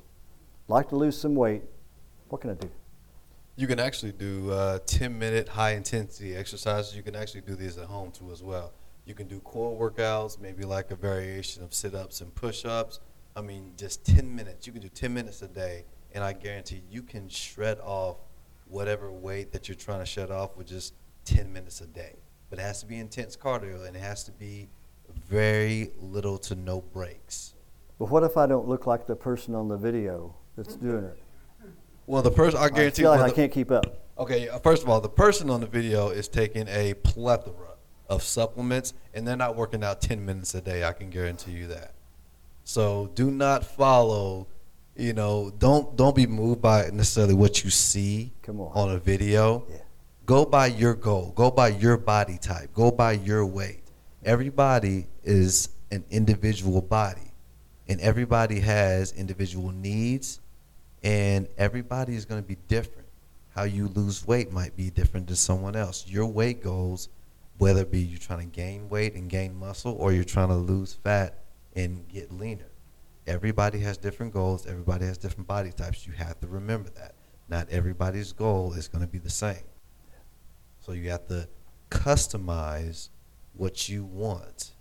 Like to lose some weight. What can I do? You can actually do uh, 10 minute high intensity exercises. You can actually do these at home too as well. You can do core workouts, maybe like a variation of sit ups and push ups. I mean, just 10 minutes. You can do 10 minutes a day, and I guarantee you can shred off whatever weight that you're trying to shed off with just 10 minutes a day. But it has to be intense cardio, and it has to be very little to no breaks. But what if I don't look like the person on the video that's doing it? Well, the person I I guarantee feel like well, I can't keep up. Okay, uh, first of all, the person on the video is taking a plethora of supplements, and they're not working out 10 minutes a day. I can guarantee you that. So do not follow. You know, don't don't be moved by necessarily what you see Come on. on a video. Yeah. Go by your goal. Go by your body type. Go by your weight. Everybody is an individual body, and everybody has individual needs, and everybody is going to be different. How you lose weight might be different than someone else. Your weight goals, whether it be you're trying to gain weight and gain muscle, or you're trying to lose fat and get leaner. Everybody has different goals. Everybody has different body types. You have to remember that. Not everybody's goal is going to be the same. So you have to customize what you want.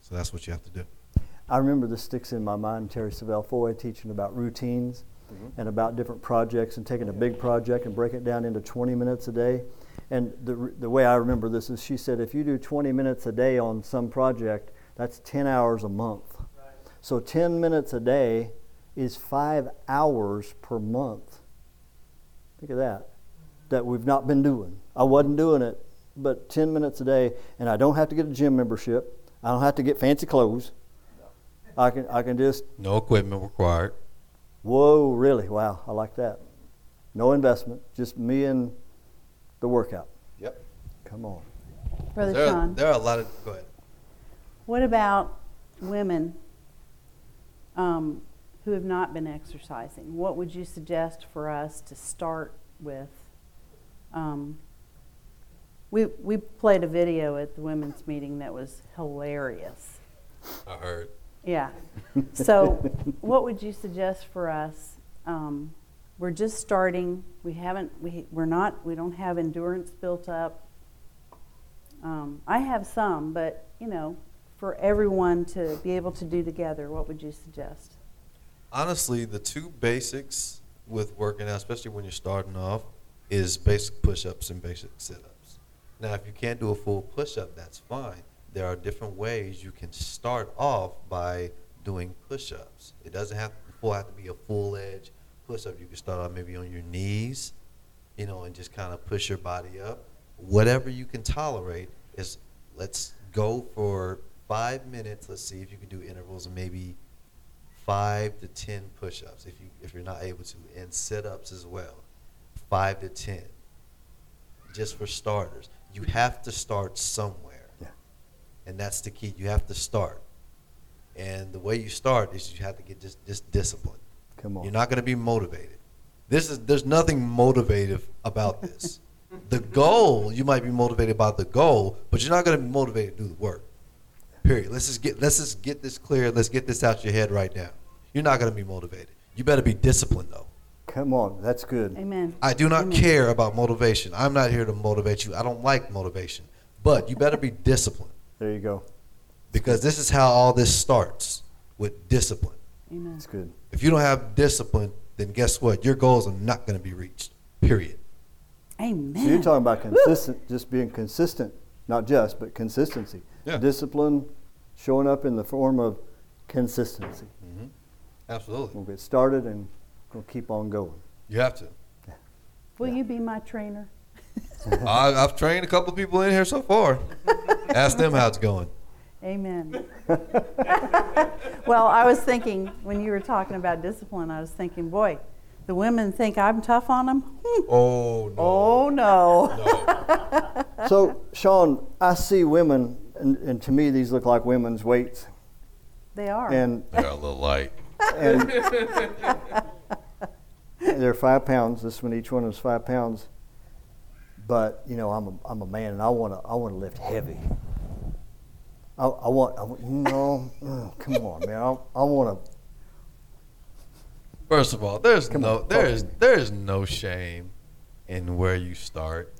So that's what you have to do. I remember this sticks in my mind, Terri Savelle Foy teaching about routines mm-hmm. and about different projects and taking a big project and break it down into 20 minutes a day. And the, the way I remember this is she said, if you do 20 minutes a day on some project, that's 10 hours a month. So 10 minutes a day is five hours per month. Think of that. That we've not been doing. I wasn't doing it, but 10 minutes a day, and I don't have to get a gym membership. I don't have to get fancy clothes. I can I can just No equipment required. whoa really wow I like that. No investment, just me and the workout. Yep. Come on. Brother There are, Sean, there are a lot of. Go ahead. What about women um, who have not been exercising? What would you suggest for us to start with? Um, we we played a video at the women's meeting that was hilarious. I heard. Yeah. So, what would you suggest for us? Um, we're just starting. We haven't. We we're not. We don't have endurance built up. Um, I have some, but you know, for everyone to be able to do together, what would you suggest? Honestly, the two basics with working out, especially when you're starting off, is basic push-ups and basic sit-ups. Now, if you can't do a full push-up, that's fine. There are different ways you can start off by doing push-ups. It doesn't have to have to be a full edge push-up. You can start off maybe on your knees, you know, and just kind of push your body up. Whatever you can tolerate is. Let's go for five minutes. Let's see if you can do intervals of maybe five to ten push-ups if you if you're not able to, and sit-ups as well, five to ten. Just for starters, you have to start somewhere, Yeah. and that's the key. You have to start, and the way you start is you have to get just just discipline. Come on. You're not going to be motivated. This is there's nothing motivative about this. [laughs] the goal you might be motivated by the goal, but you're not going to be motivated to do the work. Period. Let's just get let's just get this clear. Let's get this out your head right now. You're not going to be motivated. You better be disciplined though. Come on. That's good. Amen. I do not Amen. care about motivation. I'm not here to motivate you. I don't like motivation. But you better be disciplined There you go. because this is how all this starts with discipline. Amen. That's good. If you don't have discipline, then guess what? Your goals are not going to be reached. Period. Amen. So you're talking about consistent, just being consistent, not just, but consistency. Yeah. Discipline showing up in the form of consistency. Mm-hmm. Absolutely. We'll get started and we'll keep on going. You have to. Will you be my trainer? [laughs] I, I've trained a couple of people in here so far. [laughs] Ask them how it's going. Amen. [laughs] well, I was thinking when you were talking about discipline, I was thinking, boy, the women think I'm tough on them. Oh, no. Oh no. no. [laughs] So, Sean, I see women, and, and to me, these look like women's weights. They are. And, They're a little light. and [laughs] they're five pounds. This one, each one is five pounds. But you know, I'm a, I'm a man, and I want to I want to lift heavy. I, I want, I want you know, mm, come on, man. I, I want to. First of all, there's Come no on, there talk is to me. there is no shame in where you start.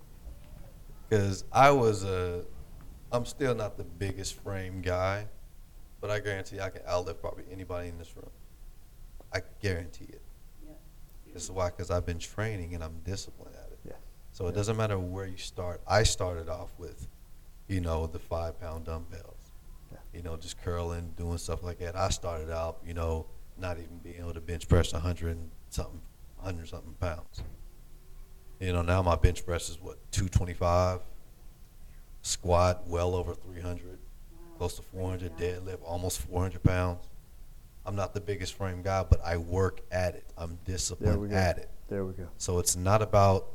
Cause I was a I'm still not the biggest frame guy, but I guarantee I can outlift probably anybody in this room. I guarantee it. This is why, because I've been training and I'm disciplined at it. Yeah. So it doesn't matter where you start. I started off with, you know, the five pound dumbbells. Yeah. You know, just curling, doing stuff like that. I started out, you know, not even being able to bench press hundred and something, hundred something pounds. You know, now my bench press is what two twenty five. Squat well over three hundred, close to four hundred. Deadlift almost four hundred pounds. I'm not the biggest frame guy, but I work at it. I'm disciplined at it. There we go. So it's not about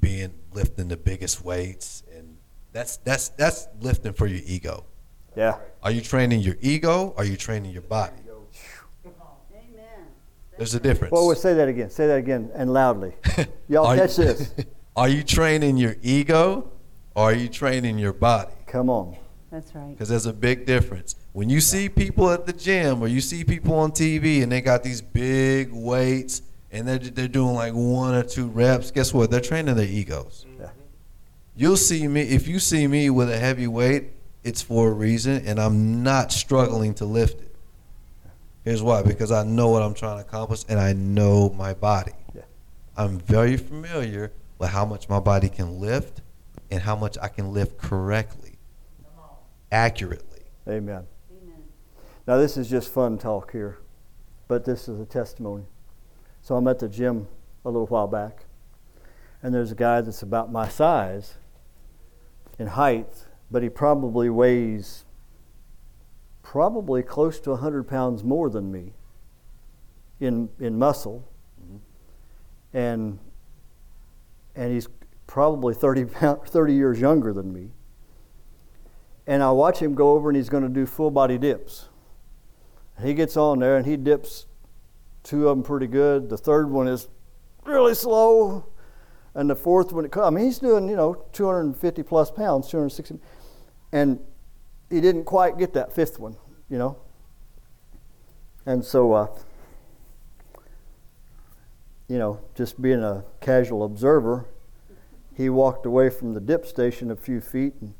being lifting the biggest weights and that's that's that's lifting for your ego. Yeah. Are you training your ego? Or are you training your body? There's a difference. Well, we'll say that again. Say that again and loudly. [laughs] Y'all catch you- this. [laughs] Are you training your ego or are you training your body? Come on. That's right. Because there's a big difference. When you see people at the gym or you see people on TV and they got these big weights and they're, they're doing like one or two reps, guess what? They're training their egos. Yeah. You'll see me, if you see me with a heavy weight, it's for a reason and I'm not struggling to lift it. Here's why because I know what I'm trying to accomplish and I know my body. Yeah. I'm very familiar with how much my body can lift and how much I can lift correctly, accurately. Amen. Now, this is just fun talk here, but this is a testimony. So, I'm at the gym a little while back, and there's a guy that's about my size in height, but he probably weighs probably close to 100 pounds more than me in, in muscle. Mm-hmm. And, and he's probably 30, pound, 30 years younger than me and I watch him go over and he's going to do full body dips. And he gets on there and he dips two of them pretty good. The third one is really slow. And the fourth one, I mean, he's doing, you know, 250 plus pounds, 260. And he didn't quite get that fifth one, you know. And so, uh, you know, just being a casual observer, he walked away from the dip station a few feet and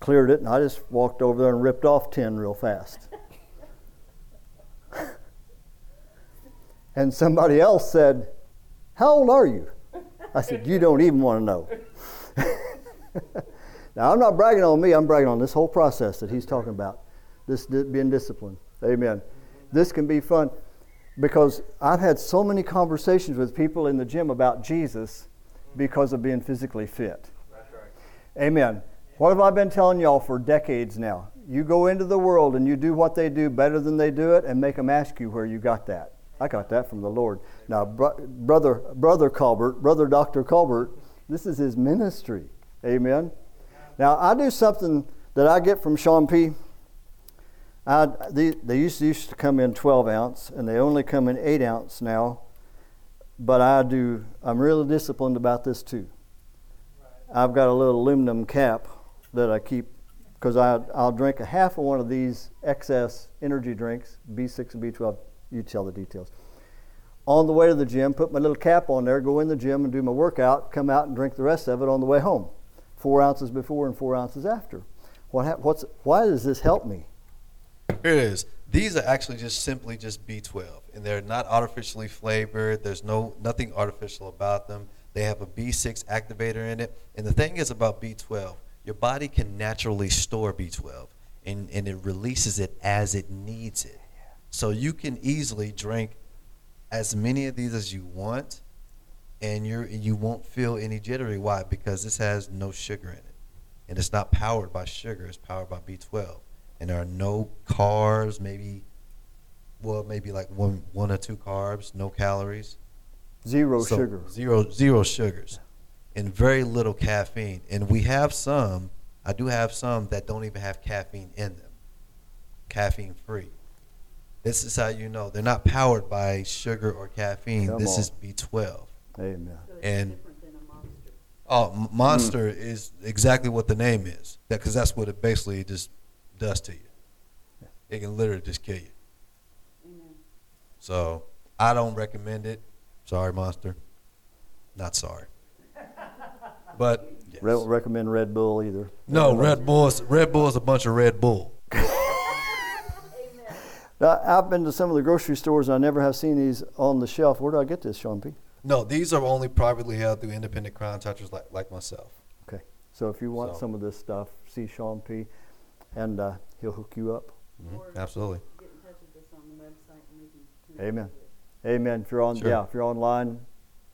cleared it, and I just walked over there and ripped off 10 real fast. [laughs] and somebody else said, How old are you? I said, You don't even want to know. [laughs] now, I'm not bragging on me, I'm bragging on this whole process that he's talking about, this being disciplined. Amen. This can be fun because I've had so many conversations with people in the gym about Jesus because of being physically fit. Amen. What have I been telling y'all for decades now? You go into the world and you do what they do better than they do it and make them ask you where you got that. I got that from the Lord. Now, bro- brother, brother Colbert, brother Dr. Colbert, this is his ministry. Amen. Now, I do something that I get from Sean P. I, they, they used, to, used to come in 12 ounce, and they only come in 8 ounce now. But I do, I'm really disciplined about this too. I've got a little aluminum cap that I keep because I'll drink a half of one of these XS energy drinks, B6 and B12. You tell the details. On the way to the gym, put my little cap on there, go in the gym and do my workout, come out and drink the rest of it on the way home. Four ounces before and four ounces after. What what's, why does this help me? Here it is. These are actually just simply just B12, and they're not artificially flavored. There's no nothing artificial about them. They have a B6 activator in it. And the thing is about B12, your body can naturally store B12, and, and it releases it as it needs it. So you can easily drink as many of these as you want, and you're you won't feel any jittery. Why? Because this has no sugar in it, and it's not powered by sugar. It's powered by B12 and there are no carbs, maybe, well, maybe like one, one or two carbs, no calories, Zero So, sugar. zero, zero sugars, and very little caffeine. And we have some, I do have some that don't even have caffeine in them, caffeine free. This is how you know they're not powered by sugar or caffeine. Come this on. is B12. Amen. And oh, M- Monster is exactly what the name is. That because that's what it basically just does to you. It can literally just kill you. Amen. So I don't recommend it. Sorry, Monster. Not sorry. [laughs] But yes. Re- recommend Red Bull either. no, Red Bull is Red Bull is a bunch of Red Bull. [laughs] Now, I've been to some of the grocery stores and I never have seen these on the shelf. Where do I get this, Sean P? No, these are only privately held through independent contractors like, like myself. Okay. So if you want So- some of this stuff, see Sean P. And uh, he'll hook you up. Mhm, Absolutely. Get in touch with us on the website and we can. connect Amen. with you. Amen. If you're on, Sure. yeah, if you're online,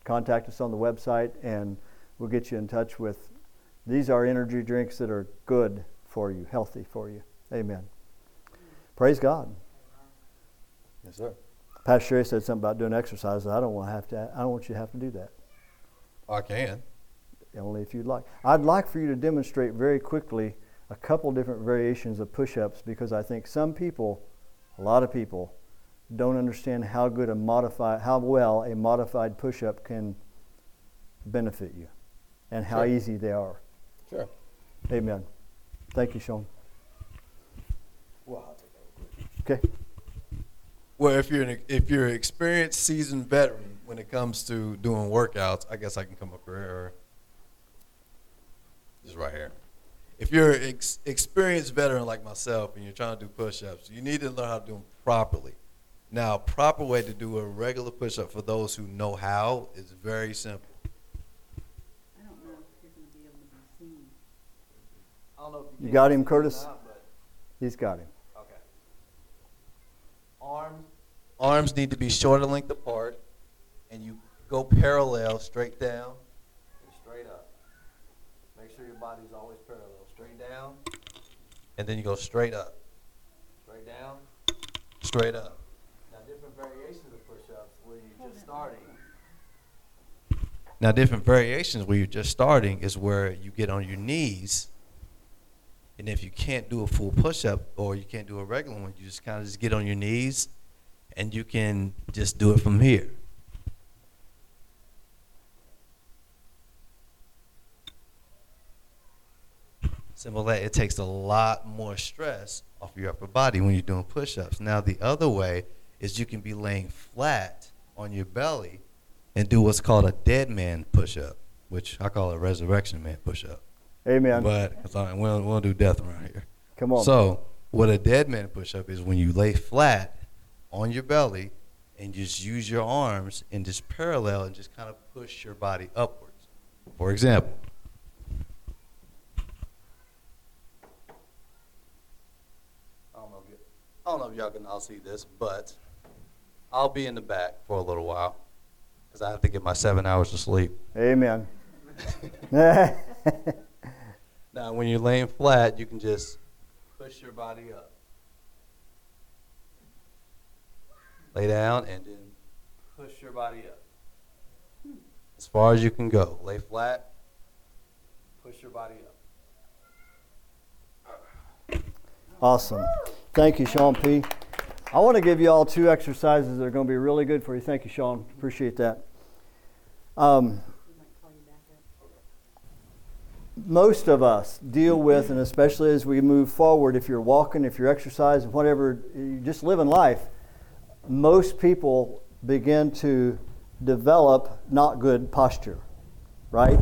contact us on the website, and we'll get you in touch with. These are energy drinks that are good for you, healthy for you. Amen. Praise God. Yes, sir. Pastor Sherry said something about doing exercise. I don't want to have to. I don't want you to have to do that. I can. Only if you'd like. I'd like for you to demonstrate very quickly a couple different variations of push-ups because I think some people, a lot of people, don't understand how good a modified, how well a modified push-up can benefit you, and how Sure. easy they are. Sure. Amen. Thank you, Sean. Okay. Well, if you're an, if you're an experienced, seasoned veteran when it comes to doing workouts, I guess I can come up here just right here. If you're an ex- experienced veteran like myself and you're trying to do push-ups, you need to learn how to do them properly. Now, a proper way to do a regular push-up for those who know how is very simple. I don't know if you're gonna be able to be seen. I don't know if You can got him, see it or Curtis? not, but- He's got him. Okay. Arms, Arms need to be shoulder length apart, and you go parallel straight down. and straight up. Make sure your body's always parallel. Straight down, and then you go straight up, straight down. straight up. Now, different variations of push-ups where you're just starting. Now, different variations where you're just starting is where you get on your knees, and if you can't do a full push-up or you can't do a regular one, you just kind of just get on your knees, and you can just do it from here. Simple that it takes a lot more stress off your upper body when you're doing push-ups. Now, the other way is you can be laying flat on your belly and do what's called a dead man push up, which I call a resurrection man push up. Amen. But cause I, we, don't, we don't do death around here. Come on. So what a dead man push up is when you lay flat on your belly and just use your arms and just parallel and just kind of push your body upwards. For example. I don't know if you, I don't know if y'all can all see this, but I'll be in the back for a little while because I have to get my seven hours of sleep. Amen. [laughs] Now, when you're laying flat, you can just push your body up. Lay down and then push your body up. As far as you can go. Lay flat, push your body up. Awesome. Thank you, Sean P. I want to give you all two exercises that are going to be really good for you. Thank you, Sean. Appreciate that. Um, most of us deal with, and especially as we move forward, if you're walking, if you're exercising, whatever, you just living life, most people begin to develop not good posture, right?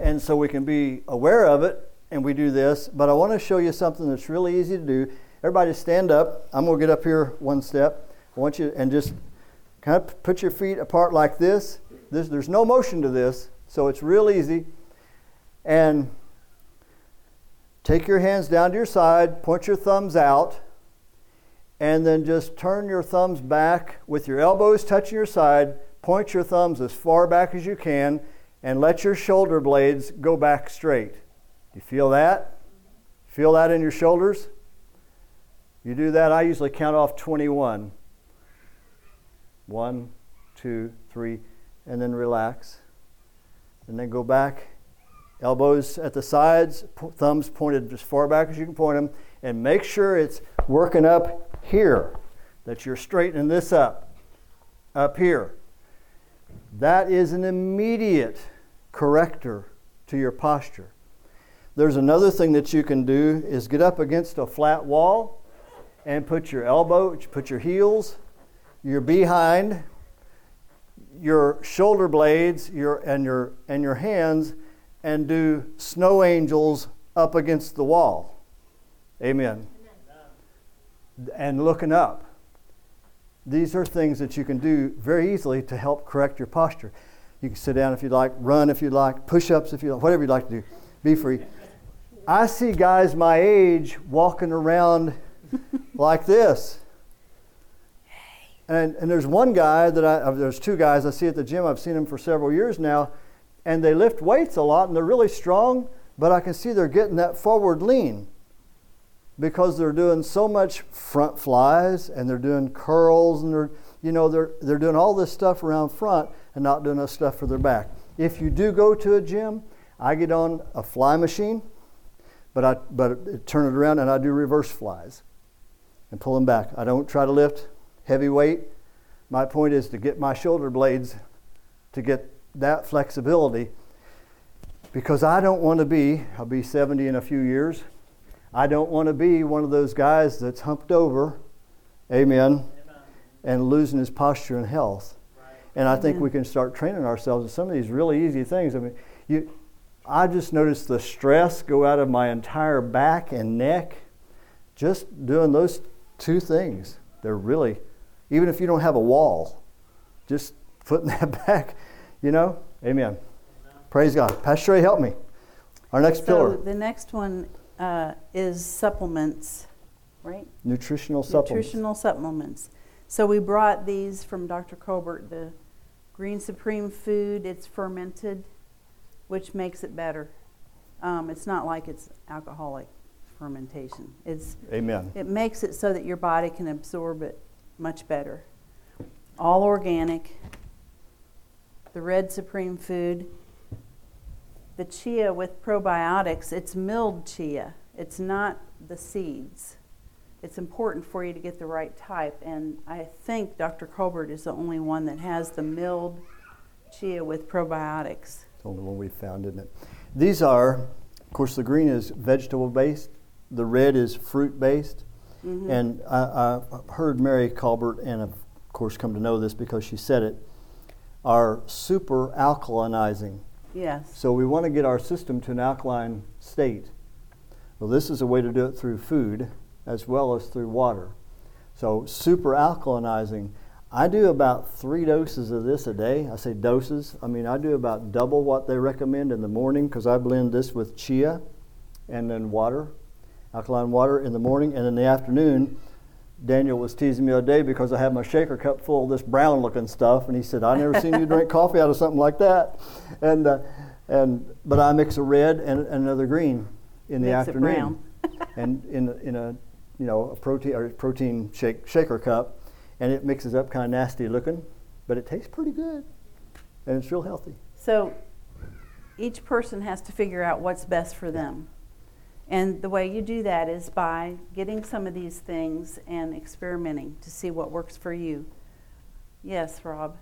And so we can be aware of it, and we do this, but I want to show you something that's really easy to do. Everybody stand up. I'm going to get up here one step. I want you and just kind of put your feet apart like this. this there's no motion to this, so it's real easy. And take your hands down to your side, point your thumbs out, and then just turn your thumbs back with your elbows touching your side. Point your thumbs as far back as you can, and let your shoulder blades go back straight. You feel that? Feel that in your shoulders? You do that, I usually count off 21. One, two, three, and then relax. And then go back elbows at the sides, thumbs pointed as far back as you can point them, and make sure it's working up here, that you're straightening this up, up here. That is an immediate corrector to your posture. There's another thing that you can do is get up against a flat wall and put your elbow, put your heels, your behind, your shoulder blades, your and your and your hands and do snow angels up against the wall. Amen. And looking up. These are things that you can do very easily to help correct your posture. You can sit down if you'd like, run if you'd like, push ups if you like, whatever you'd like to do. Be free. I see guys my age walking around [laughs] like this. And, and there's one guy that I, uh, there's two guys I see at the gym, I've seen them for several years now and they lift weights a lot and they're really strong, but I can see they're getting that forward lean because they're doing so much front flies and they're doing curls and they're you know they're they're doing all this stuff around front and not doing enough stuff for their back. If you do go to a gym, I get on a fly machine, but I but turn it around and I do reverse flies and pull them back. I don't try to lift heavy weight. My point is to get my shoulder blades to get that flexibility because I don't want to be, I'll be 70 in a few years. I don't want to be one of those guys that's humped over, amen, amen. and losing his posture and health. Right. And I think we can start training ourselves in some of these really easy things. I mean, you, I just noticed the stress go out of my entire back and neck just doing those two things. They're really, even if you don't have a wall, just putting [laughs] that back you know? Amen. Amen. Praise God. Pastor Ray, help me. Our next so pillar. The next one uh, is supplements, right? Nutritional supplements. Nutritional supplements. So we brought these from Dr. Colbert, the Green Supreme food. It's fermented, which makes it better. Um, it's not like it's alcoholic fermentation. It's Amen. It makes it so that your body can absorb it much better. All organic, the red supreme food, the chia with probiotics, it's milled chia. It's not the seeds. It's important for you to get the right type, and I think Dr. Colbert is the only one that has the milled chia with probiotics. It's the only one we found, isn't it? These are, of course, the green is vegetable based, the red is fruit based. Mm-hmm. And I, I heard Mary Colbert, and of course, come to know this because she said it are super alkalinizing. Yes. So we want to get our system to an alkaline state. Well, this is a way to do it through food as well as through water. So super alkalinizing. I do about three doses of this a day. I say doses. I mean, I do about double what they recommend in the morning because I blend this with chia and then water, alkaline water in the morning, and in the afternoon. Daniel was teasing me the other day because I had my shaker cup full of this brown looking stuff, and he said, "I never seen you drink coffee out of something like that." And uh, and but I mix a red and, and another green in the Mix it afternoon, brown. [laughs] and in a- in a you know a protein or protein shake shaker cup, and it mixes up kind of nasty looking, but it tastes pretty good, and it's real healthy. So each person has to figure out what's best for them. And the way you do that is by getting some of these things and experimenting to see what works for you. Yes, Rob.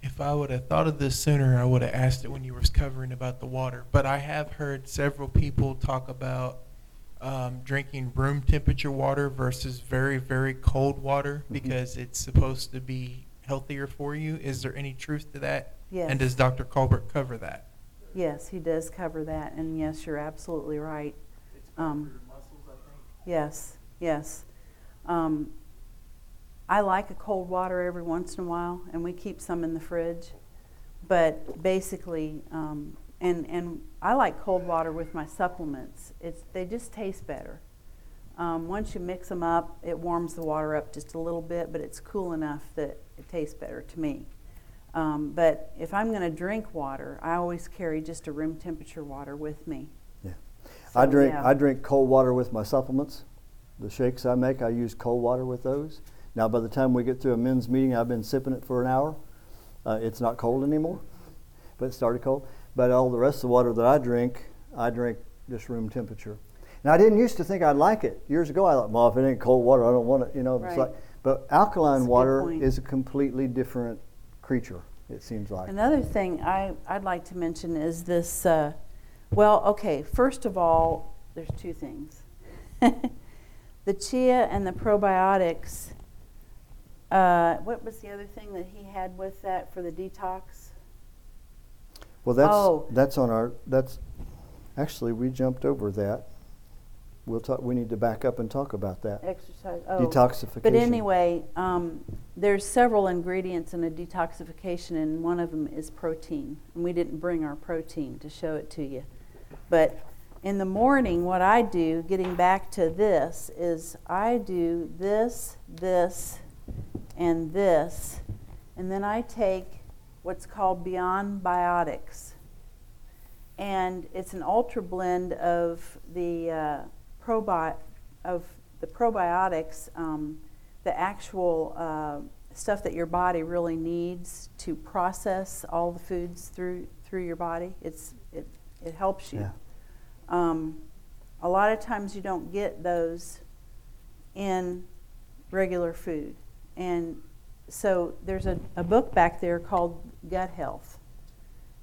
If I would have thought of this sooner, I would have asked it when you were covering about the water. But I have heard several people talk about um, drinking room temperature water versus very, very cold water because it's supposed to be healthier for you. Is there any truth to that? Yes. And does Dr. Colbert cover that? Yes, he does cover that, and yes, you're absolutely right. Um, muscles, I think. Yes, yes. Um, I like a cold water every once in a while, and we keep some in the fridge. But basically, um, and and I like cold water with my supplements. It's they just taste better. Um, once you mix them up, it warms the water up just a little bit, but it's cool enough that it tastes better to me. Um, but if I'm going to drink water, I always carry just a room temperature water with me. Yeah. So, I drink yeah. I drink cold water with my supplements. The shakes I make, I use cold water with those. Now, by the time we get through a men's meeting, I've been sipping it for an hour. Uh, it's not cold anymore, [laughs] but it started cold. But all the rest of the water that I drink, I drink just room temperature. And I didn't used to think I'd like it. Years ago, I thought, well, if it ain't cold water, I don't want it. You know, it's like. But alkaline That's water is a completely different creature. It seems like. Another thing I, I'd like to mention is this. Uh, well, okay, first of all, there's two things [laughs] the chia and the probiotics. Uh, what was the other thing that he had with that for the detox? Well, that's Oh. that's on our. That's actually we jumped over that. We'll talk. We need to back up and talk about that. Exercise. Oh. Detoxification. But anyway, um, there's several ingredients in a detoxification, and one of them is protein. And we didn't bring our protein to show it to you. But in the morning, what I do, getting back to this, is I do this, this, and this, and then I take what's called Beyond Biotics. And it's an ultra blend of the uh, probi- of the probiotics, um, the actual uh, stuff that your body really needs to process all the foods through through your body. It's it it helps you. Yeah. Um, a lot of times you don't get those in regular food, and so there's a, a book back there called Gut Health,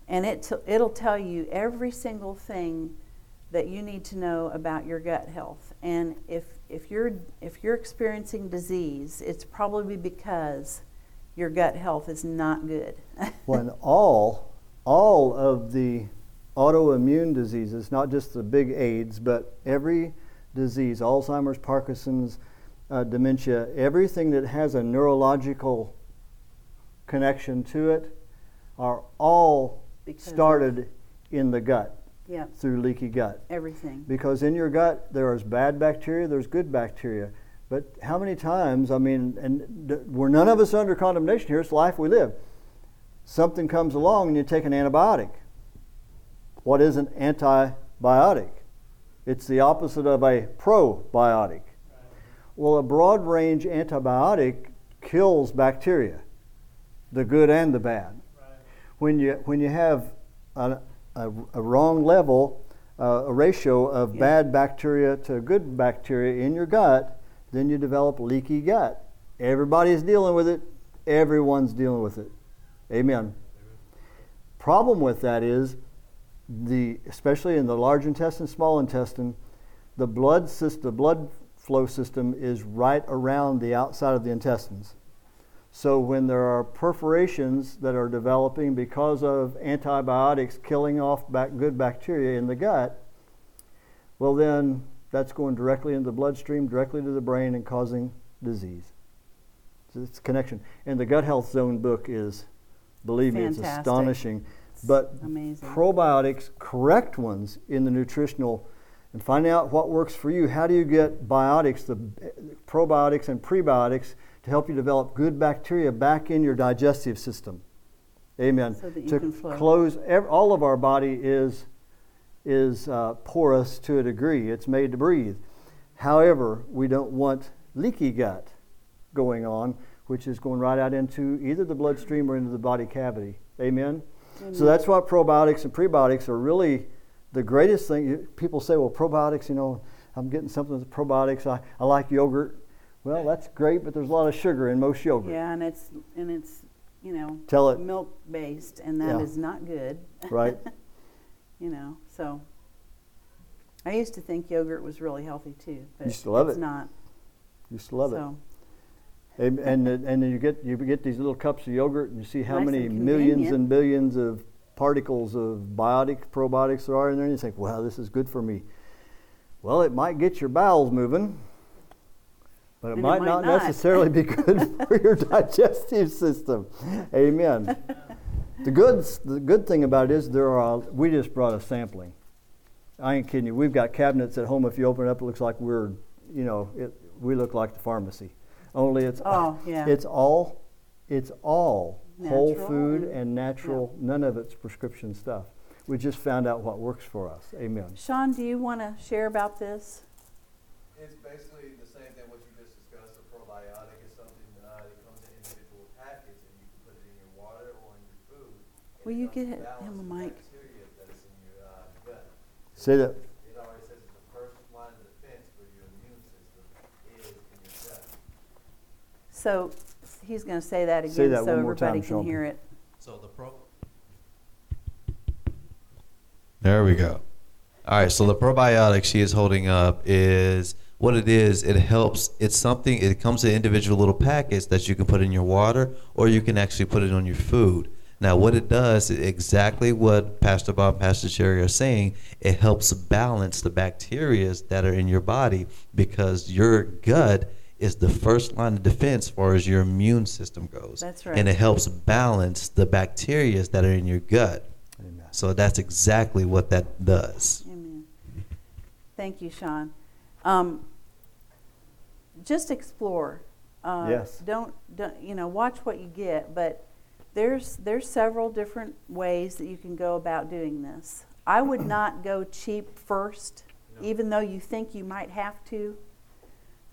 and it t- it'll tell you every single thing that you need to know about your gut health. And if if you're if you're experiencing disease, it's probably because your gut health is not good. [laughs] when all all of the autoimmune diseases, not just the big AIDS, but every disease, Alzheimer's, Parkinson's, uh, dementia, everything that has a neurological connection to it, are all Because started in the gut yeah, through leaky gut. everything. Because in your gut, there's bad bacteria, there's good bacteria. But how many times, I mean, and th- we're none of us under condemnation here, it's life we live. Something comes along and you take an antibiotic. What is an antibiotic? It's the opposite of a probiotic. Well, a broad range antibiotic kills bacteria, the good and the bad. When you, when you have a, a, a wrong level, uh, a ratio of Yeah. bad bacteria to good bacteria in your gut, then you develop leaky gut. Everybody's dealing with it, everyone's dealing with it. Amen. Problem with that is the especially in the large intestine, small intestine, the blood system, the blood flow system is right around the outside of the intestines. So when there are perforations that are developing because of antibiotics killing off back good bacteria in the gut, well then that's going directly into the bloodstream, directly to the brain, and causing disease. So it's a connection. And the gut health zone book is, believe me, it's Fantastic. astonishing. But Amazing. probiotics, correct ones in the nutritional, and finding out what works for you. How do you get biotics, the eh, probiotics and prebiotics, to help you develop good bacteria back in your digestive system? Amen. So that you to can flow. close, ev- all of our body is is uh, porous to a degree. It's made to breathe. However, we don't want leaky gut going on, which is going right out into either the bloodstream or into the body cavity. Amen. So that's why probiotics and prebiotics are really the greatest thing. People say, well, probiotics, you know, I'm getting something with probiotics. I, I like yogurt. Well, that's great, but there's a lot of sugar in most yogurt. Yeah, and it's and it's you know Tell it. milk based, and that is Yeah. not good. Right. [laughs] you know, so I used to think yogurt was really healthy too, but Used to love it's it. not. Used to love it. so And and, and then you get you get these little cups of yogurt, and you see how Nice many and millions convenient. and billions of particles of biotic probiotics there are in there, and you think, "Wow, this is good for me." Well, it might get your bowels moving, but it And it might, might not, not. necessarily be good [laughs] for your digestive system. Amen. The good the good thing about it is there are. We just brought a sampling. I ain't kidding you. We've got cabinets at home. If you open it up, it looks like we're, you know, it, we look like the pharmacy. Only it's Oh, yeah. it's all it's all whole food and- and natural. None of it's prescription stuff. We just found out what works for us. Amen. Sean, do you want to share about this? It's basically the same thing what you just discussed. A probiotic is something uh, that comes in individual packets, and you can put it in your water or in your food. and Will you get him a mic? Bacteria that is in your gut. Say that. It already says the first line of defense for your immune system is in your gut. So he's going to say that again Say that so everybody time, can Sean. hear it. So the pro. There we go. All right, so the probiotic she is holding up is what it is. It helps. It's something. It comes in individual little packets that you can put in your water, or you can actually put it on your food. Now, what it does is exactly what Pastor Bob, and Pastor Sherry are saying. It helps balance the bacteria that are in your body because your gut is the first line of defense as far as your immune system goes. That's right. And it helps balance the bacteria that are in your gut. Amen. So that's exactly what that does. Amen. Thank you, Sean. Um, just explore. Uh, Yes. Don't, don't you know? Watch what you get, but there's there's several different ways that you can go about doing this. I would [clears throat] not go cheap first, even though you think you might have to.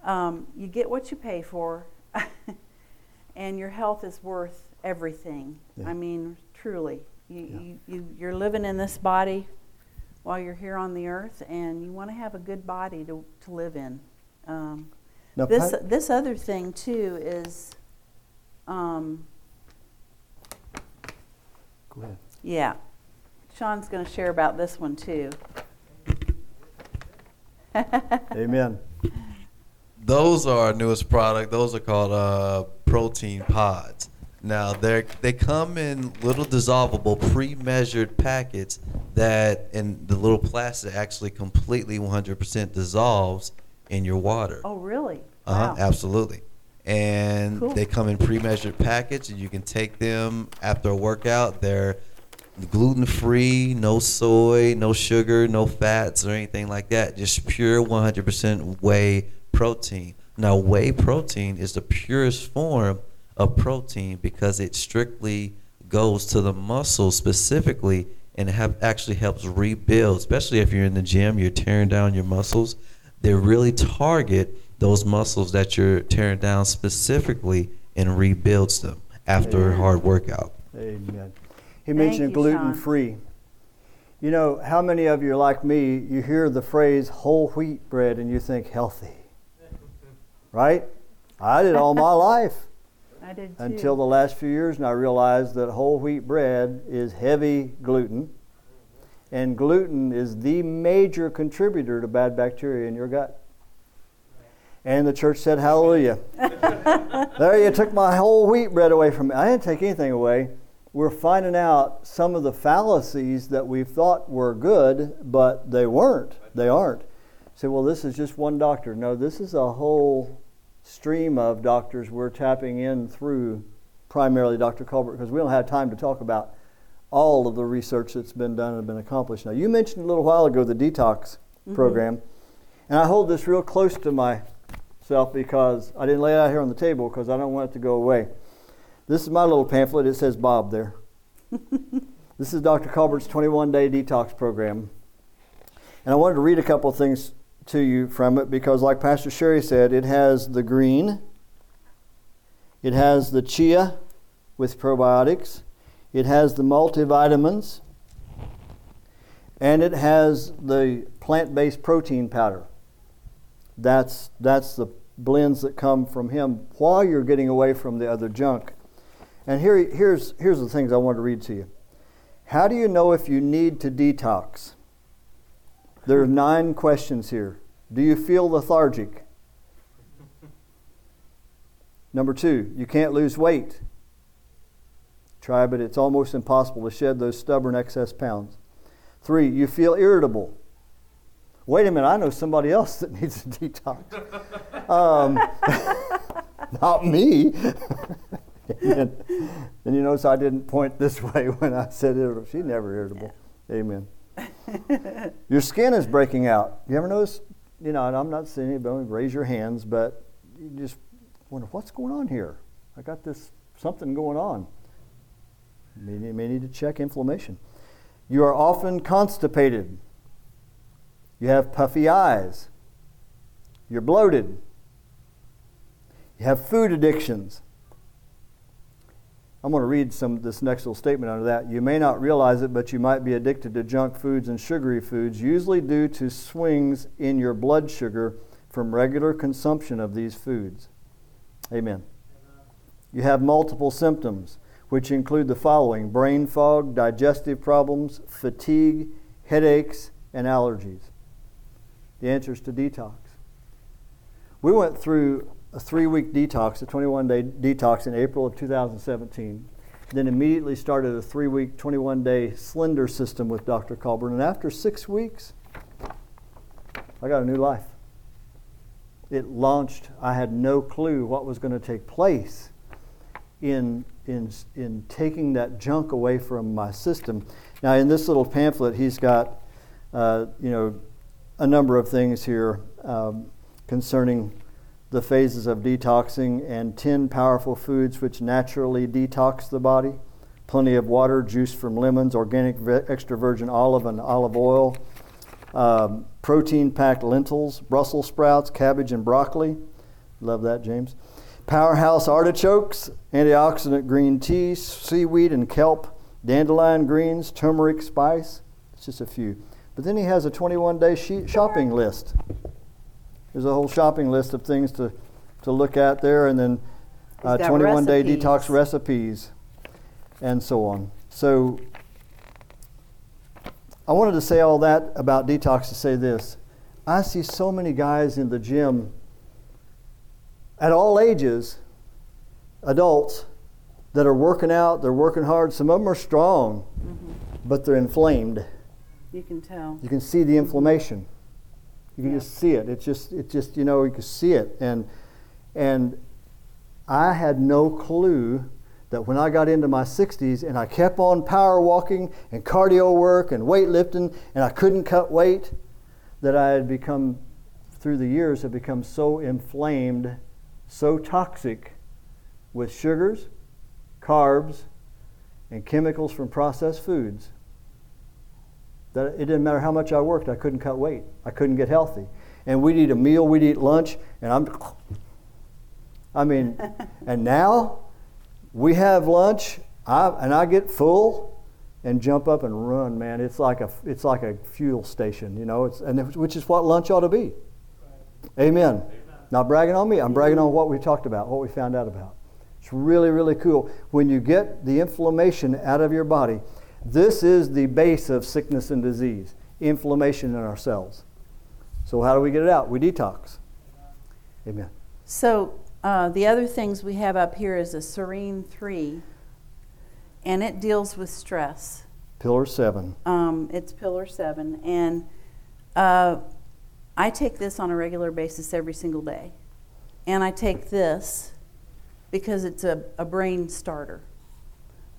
Um, you get what you pay for, [laughs] and your health is worth everything. Yeah. I mean, truly, you, Yeah. you, you you're living in this body while you're here on the earth, and you want to have a good body to, to live in. Um, Now, this Pat- this other thing too is, um, go ahead. yeah, Sean's going to share about this one too. [laughs] Amen. Those are our newest product. Those are called uh, protein pods. Now they they come in little dissolvable, pre-measured packets that in the little plastic actually completely 100% dissolves in your water. Oh, really? Uh-huh, Wow. absolutely. And Cool. they come in pre-measured packets, and you can take them after a workout. They're gluten-free, no soy, no sugar, no fats or anything like that. Just pure 100% whey protein. Now, whey protein is the purest form of protein because it strictly goes to the muscle specifically and have actually helps rebuild, especially if you're in the gym, you're tearing down your muscles. They really target those muscles that you're tearing down specifically and rebuilds them after a hard workout. Amen. He Thank mentioned gluten free. You know, how many of you are like me, you hear the phrase whole wheat bread and you think healthy? [laughs] Right? I did all my [laughs] life I did too. until the last few years, and I realized that whole wheat bread is heavy gluten, and gluten is the major contributor to bad bacteria in your gut. And the church said, Hallelujah. [laughs] there you took my whole wheat bread away from me. I didn't take anything away. We're finding out some of the fallacies that we thought were good, but they weren't. They aren't. Say, well, this is just one doctor. No, this is a whole stream of doctors we're tapping in through primarily Dr. Colbert because we don't have time to talk about all of the research that's been done and been accomplished. Now, you mentioned a little while ago the detox mm-hmm. program, and I hold this real close to myself because I didn't lay it out here on the table because I don't want it to go away. This is my little pamphlet. It says Bob there. [laughs] this is Dr. Colbert's 21 day detox program. And I wanted to read a couple of things to you from it because, like Pastor Sherry said, it has the green, it has the chia with probiotics, it has the multivitamins, and it has the plant based protein powder. That's, that's the blends that come from him while you're getting away from the other junk. And here, here's, here's the things I want to read to you. How do you know if you need to detox? There are nine questions here. Do you feel lethargic? Number two, you can't lose weight. Try, but it's almost impossible to shed those stubborn excess pounds. Three, you feel irritable. Wait a minute, I know somebody else that needs a detox. Um, [laughs] not me. and, and you notice I didn't point this [laughs] way when I said irritable. She's never irritable. Amen. [laughs] Your skin is breaking out. You ever notice? You know, and I'm not saying anybody raise your hands, but you just wonder what's going on here. I got this something going on. May need, may need to check inflammation. You are often constipated. You have puffy eyes. You're bloated. You have food addictions. I'm going to read some this next little statement under that. You may not realize it, but you might be addicted to junk foods and sugary foods, usually due to swings in your blood sugar from regular consumption of these foods. Amen. You have multiple symptoms, which include the following brain fog, digestive problems, fatigue, headaches, and allergies. The answer is to detox. We went through a three week detox, a 21 day detox in April of 2017. Then immediately started a three week, 21 day slender system with Dr. Colbert. And after six weeks, I got a new life. It launched, I had no clue what was going to take place in, in, in taking that junk away from my system. Now, in this little pamphlet, he's got, uh, you know, a number of things here um, concerning the phases of detoxing and 10 powerful foods which naturally detox the body. Plenty of water, juice from lemons, organic extra virgin olive and olive oil, um, protein packed lentils, Brussels sprouts, cabbage, and broccoli. Love that, James. Powerhouse artichokes, antioxidant green tea, seaweed and kelp, dandelion greens, turmeric spice. It's just a few. But then he has a 21 day shopping list. There's a whole shopping list of things to, to look at there, and then uh, 21 day detox recipes, and so on. So I wanted to say all that about detox to say this. I see so many guys in the gym at all ages, adults, that are working out, they're working hard. Some of them are strong, mm-hmm. but they're inflamed. You can tell. You can see the inflammation. You can yeah. just see it. It's just, it's just, you know, you can see it. And, and I had no clue that when I got into my 60s and I kept on power walking and cardio work and weightlifting and I couldn't cut weight, that I had become, through the years, had become so inflamed, so toxic with sugars, carbs, and chemicals from processed foods that it didn't matter how much I worked, I couldn't cut weight. I couldn't get healthy. And we'd eat a meal, we'd eat lunch, and I'm, I mean, [laughs] and now we have lunch, I, and I get full and jump up and run, man. It's like a, it's like a fuel station, you know, it's, and which is what lunch ought to be. Amen. Amen. Not bragging on me, I'm bragging on what we talked about, what we found out about. It's really, really cool. When you get the inflammation out of your body, this is the base of sickness and disease inflammation in our cells. So, how do we get it out? We detox. Amen. So uh, the other things we have up here is a Serene 3, and it deals with stress. Pillar seven. Um, it's pillar seven, and uh, I take this on a regular basis every single day. And I take this because it's a, a brain starter.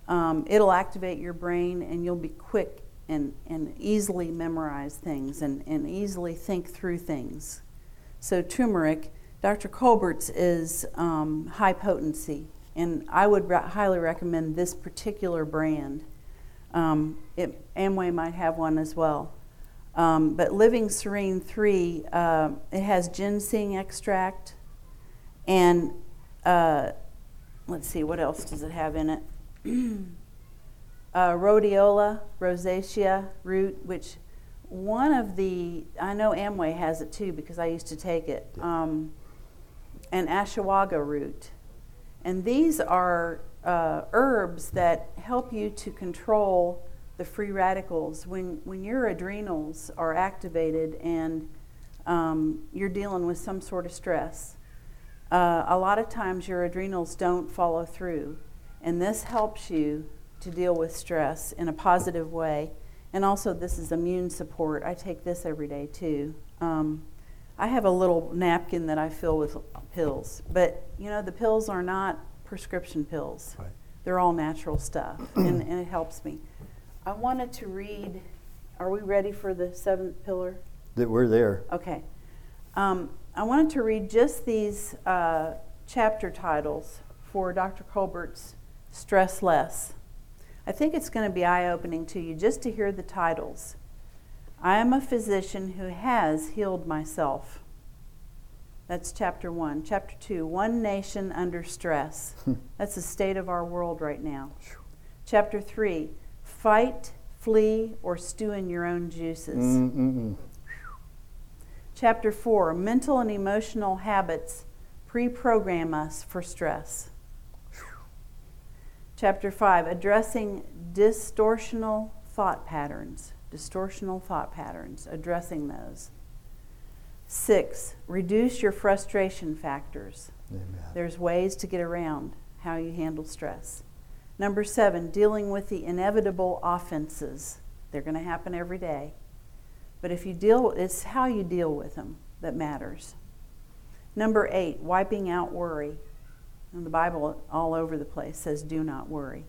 Um, it'll activate your brain, and you'll be quick and, and easily memorize things and, and easily think through things. So, turmeric, Dr. Colbert's is um, high potency, and I would re- highly recommend this particular brand. Um, it, Amway might have one as well. Um, but Living Serene 3, uh, it has ginseng extract and uh, let's see, what else does it have in it? [clears throat] uh, rhodiola, rosea root, which one of the, I know Amway has it too because I used to take it, um, and ashwagandha root. And these are uh, herbs that help you to control the free radicals. When, when your adrenals are activated and um, you're dealing with some sort of stress, uh, a lot of times your adrenals don't follow through. And this helps you to deal with stress in a positive way. And also, this is immune support. I take this every day too. Um, I have a little napkin that I fill with pills, but you know, the pills are not prescription pills. Right. They're all natural stuff, and, and it helps me. I wanted to read. Are we ready for the seventh pillar? That we're there. Okay. Um, I wanted to read just these uh, chapter titles for Dr. Colbert's Stress Less. I think it's going to be eye opening to you just to hear the titles. I am a physician who has healed myself. That's chapter one. Chapter two, One Nation Under Stress. Hmm. That's the state of our world right now. Chapter three, Fight, Flee, or Stew in Your Own Juices. Mm-mm-mm. Chapter 4 Mental and Emotional Habits Pre Program Us for Stress. Chapter 5 Addressing Distortional Thought Patterns. Distortional thought patterns, addressing those. 6. Reduce your frustration factors. Amen. There's ways to get around how you handle stress. Number 7. Dealing with the inevitable offenses. They're going to happen every day. But if you deal, it's how you deal with them that matters. Number eight, wiping out worry. And the Bible all over the place says, do not worry.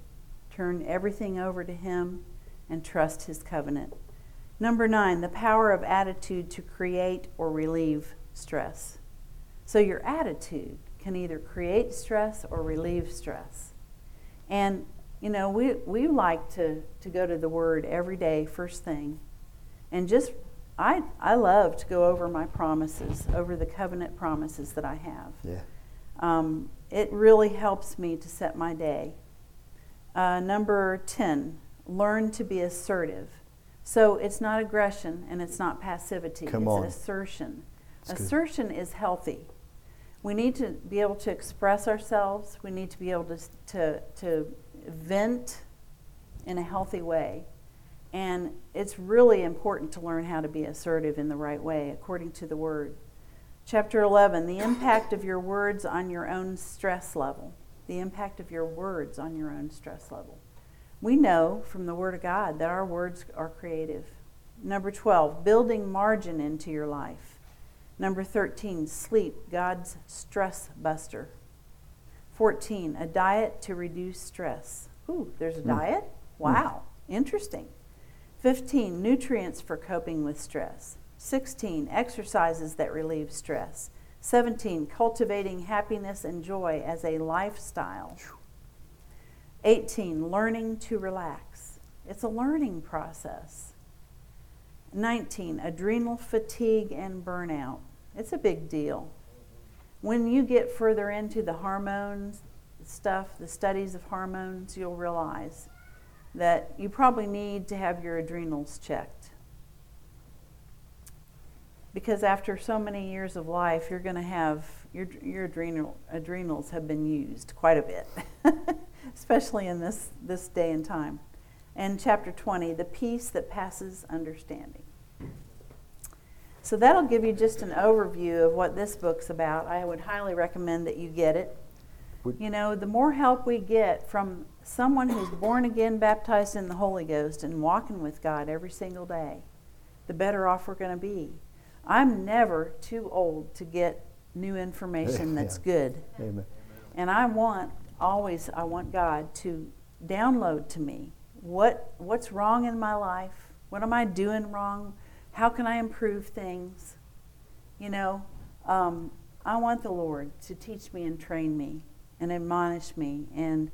Turn everything over to Him and trust His covenant. Number nine, the power of attitude to create or relieve stress. So your attitude can either create stress or relieve stress. And, you know, we, we like to, to go to the Word every day, first thing, and just I I love to go over my promises, over the covenant promises that I have. Yeah. Um, it really helps me to set my day. Uh, number ten, learn to be assertive. So it's not aggression and it's not passivity. Come it's on. assertion. That's good. assertion is healthy. We need to be able to express ourselves. We need to be able to to, to vent in a healthy way. And it's really important to learn how to be assertive in the right way, according to the Word. Chapter 11 The impact of your words on your own stress level. The impact of your words on your own stress level. We know from the Word of God that our words are creative. Number 12 Building margin into your life. Number 13 Sleep, God's stress buster. 14 A diet to reduce stress. Ooh, there's a hmm. diet? Hmm. Wow, interesting. 15. Nutrients for coping with stress. 16. Exercises that relieve stress. 17. Cultivating happiness and joy as a lifestyle. 18. Learning to relax. It's a learning process. 19. Adrenal fatigue and burnout. It's a big deal. When you get further into the hormones stuff, the studies of hormones, you'll realize that you probably need to have your adrenals checked. Because after so many years of life, you're going to have your, your adrenal, adrenals have been used quite a bit, [laughs] especially in this, this day and time. And chapter 20, the peace that passes understanding. So that'll give you just an overview of what this book's about. I would highly recommend that you get it. Would- You know, the more help we get from someone who's born again, baptized in the Holy Ghost, and walking with God every single day, the better off we're going to be. I'm never too old to get new information [laughs] that's good. Amen. And I want always I want God to download to me what what's wrong in my life? What am I doing wrong? How can I improve things? You know, um, I want the Lord to teach me and train me and admonish me and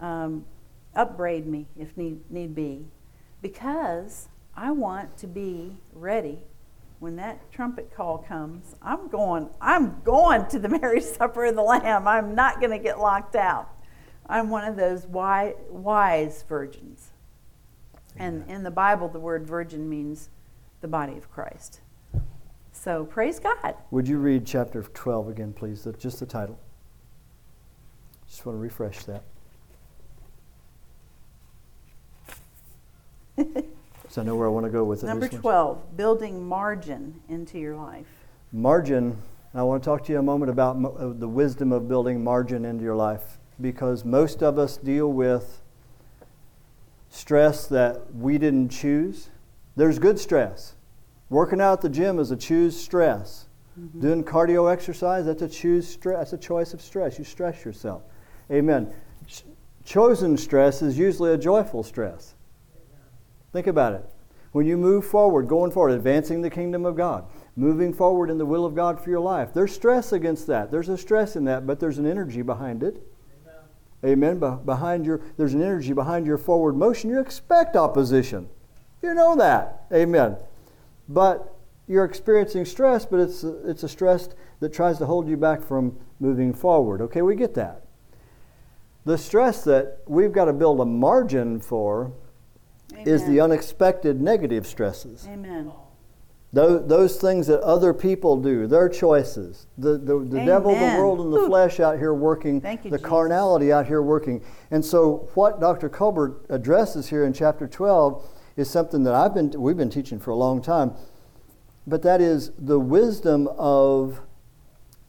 um, upbraid me if need need be, because I want to be ready when that trumpet call comes, I'm going, I'm going to the [laughs] marriage supper of the Lamb. I'm not going to get locked out. I'm one of those wise, wise virgins. And in the Bible, the word virgin means the body of Christ. So praise God. Would you read chapter 12 again, please? Just the title. Just want to refresh that. [laughs] so I know where I want to go with it. Number This one's- 12, building margin into your life. Margin. I want to talk to you a moment about uh, the wisdom of building margin into your life because most of us deal with stress that we didn't choose. There's good stress. Working out at the gym is a choose stress. Doing cardio exercise, that's a choose stress. That's a choice of stress. You stress yourself. Amen. Ch- chosen stress is usually a joyful stress. Think about it. When you move forward, going forward, advancing the kingdom of God, moving forward in the will of God for your life, there's stress against that. There's a stress in that, but there's an energy behind it. Amen. Be- behind your, there's an energy behind your forward motion. You expect opposition. You know that. Amen. But you're experiencing stress, but it's a, it's a stress that tries to hold you back from moving forward. Okay, we get that. The stress that we've got to build a margin for is the unexpected negative stresses. Amen. Those, those things that other people do, their choices, the, the, the devil, the world, and the flesh out here working, Thank you, the Jesus. carnality out here working. And so, what Dr. Colbert addresses here in chapter 12 is something that I've been, we've been teaching for a long time, but that is the wisdom of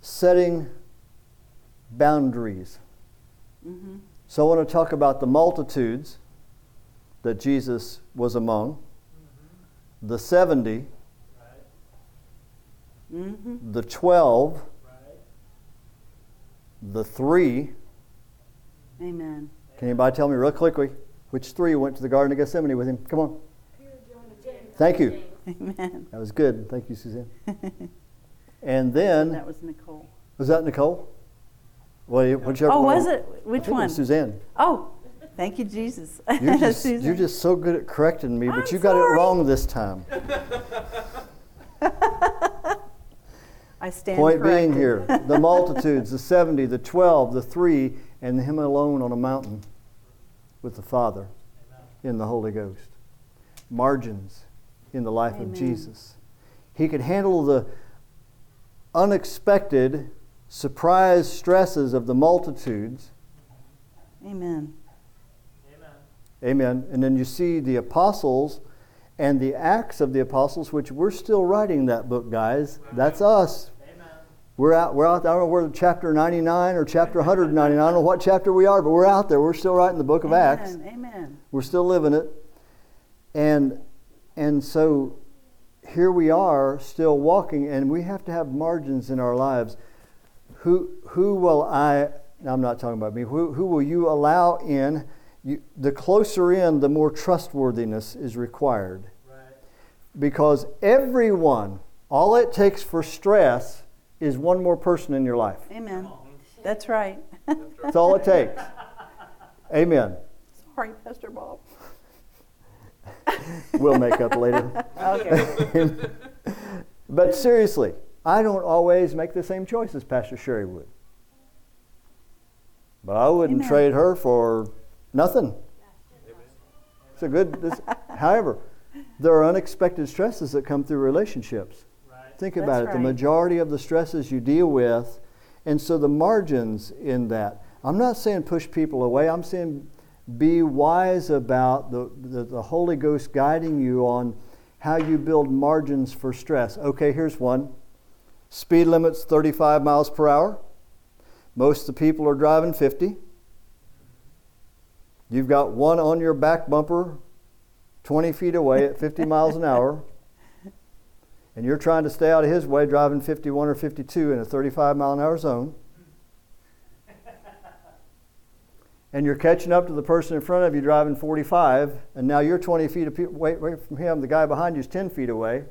setting boundaries. hmm So, I want to talk about the multitudes that Jesus was among, the 70, hmm the 12, the 3. Amen. Can anybody tell me real quickly which three went to the Garden of Gethsemane with him? Come on. Thank you. Amen. That was good. Thank you, Suzanne. [laughs] And then, That was Nicole. was that Nicole? Well, whichever Oh, one. was it? Which it one? was Suzanne. Oh, thank you, Jesus. You're [laughs] just, you're just so good at correcting me, but I'm you got it wrong this time. [laughs] I stand Point being here the [laughs] multitudes, the 70, the 12, the 3, and him alone on a mountain with the Father in the Holy Ghost. Margins in the life of Jesus. He could handle the unexpected surprise stresses of the multitudes. Amen. Amen. And then you see the apostles and the acts of the apostles, which we're still writing that book, guys. That's us. We're out. We're out. I don't know where chapter 99 or chapter 199. I don't know what chapter we are, but we're out there. We're still writing the book of Acts. Amen. Amen. We're still living it. And and so here we are still walking and we have to have margins in our lives. Who who will I I'm not talking about me. Who who will you allow in? You, the closer in, the more trustworthiness is required. Because everyone, all it takes for stress is one more person in your life. Amen. That's right. That's all it takes. Amen. Sorry, Pastor Bob. [laughs] We'll make up later. Okay. [laughs] but seriously, I don't always make the same choices Pastor Sherry would. But I wouldn't Amen. trade her for nothing. It's a good. This, [laughs] however, there are unexpected stresses that come through relationships. Think about That's it. The majority of the stresses you deal with, and so the margins in that. I'm not saying push people away. I'm saying be wise about the, the, the Holy Ghost guiding you on how you build margins for stress. Okay, here's one speed limit's 35 miles per hour. Most of the people are driving 50. You've got one on your back bumper 20 feet away at 50 [laughs] miles an hour. And you're trying to stay out of his way driving 51 or 52 in a 35 mile an hour zone. and you're catching up to the person in front of you driving 45, and now you're 20 feet away, from him. The guy behind you is 10 feet away.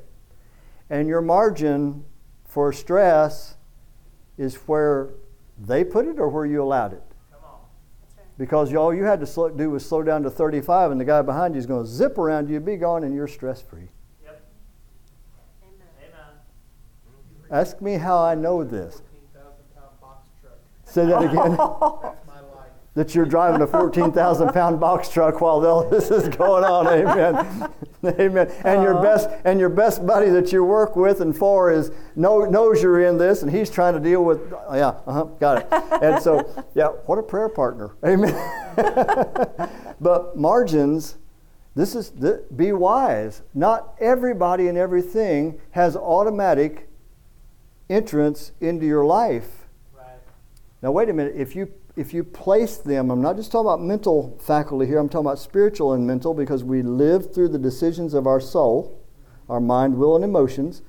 And your margin for stress is where they put it or where you allowed it. Because all you had to slow, do was slow down to 35, and the guy behind you is going to zip around you, be gone, and you're stress free. Yep. Ask me how I know this. Say that again. [laughs] [laughs] that you're driving a 14,000 pound box truck while all this is going on. Amen. Amen. And your best and your best buddy that you work with and for is know, knows you're in this, and he's trying to deal with. Yeah, uh-huh, got it. And so, yeah, what a prayer partner. Amen. [laughs] but margins. This is th- be wise. Not everybody and everything has automatic entrance into your life. Right. Now, wait a minute. If you if you place them, I'm not just talking about mental faculty here, I'm talking about spiritual and mental because we live through the decisions of our soul, our mind, will, and emotions.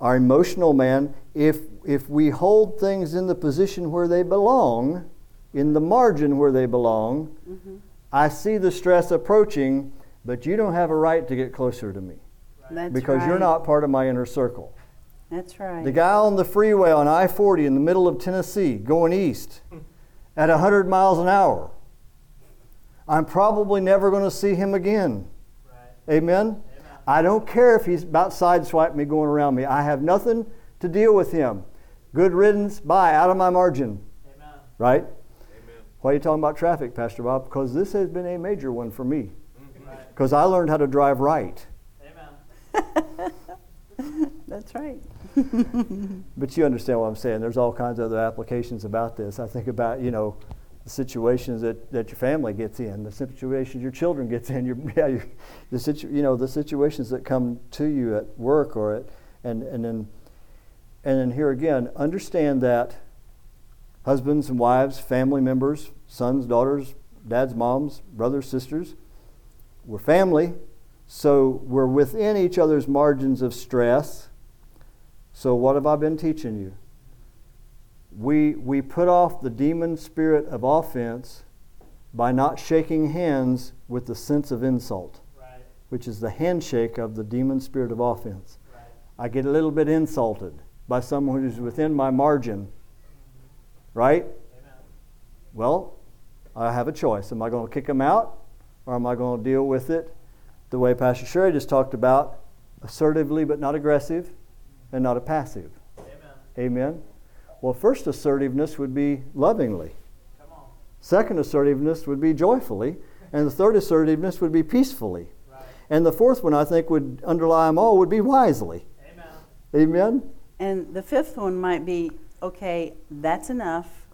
Our emotional man, if, if we hold things in the position where they belong, in the margin where they belong, mm-hmm. I see the stress approaching, but you don't have a right to get closer to me. That's because right. you're not part of my inner circle. That's right. The guy on the freeway on I 40 in the middle of Tennessee going east [laughs] at 100 miles an hour. I'm probably never going to see him again. Right. Amen? Amen? I don't care if he's about sideswiping me going around me. I have nothing to deal with him. Good riddance, bye, out of my margin. Amen. Right? Amen. Why are you talking about traffic, Pastor Bob? Because this has been a major one for me. Mm-hmm. Because I learned how to drive right. Amen. [laughs] That's right. [laughs] but you understand what I'm saying. There's all kinds of other applications about this. I think about, you know, the situations that, that your family gets in, the situations your children gets in, your, [laughs] yeah, your, the situ, you know, the situations that come to you at work or at, and, and then, and then here again, understand that husbands and wives, family members, sons, daughters, dads, moms, brothers, sisters, we're family, so we're within each other's margins of stress so, what have I been teaching you? We, we put off the demon spirit of offense by not shaking hands with the sense of insult, right. which is the handshake of the demon spirit of offense. Right. I get a little bit insulted by someone who's within my margin, right? Amen. Well, I have a choice. Am I going to kick them out or am I going to deal with it the way Pastor Sherry just talked about, assertively but not aggressive? And not a passive. Amen. Amen. Well, first assertiveness would be lovingly. Second assertiveness would be joyfully. And the third assertiveness would be peacefully. Right. And the fourth one, I think, would underlie them all, would be wisely. Amen. Amen. And the fifth one might be okay, that's enough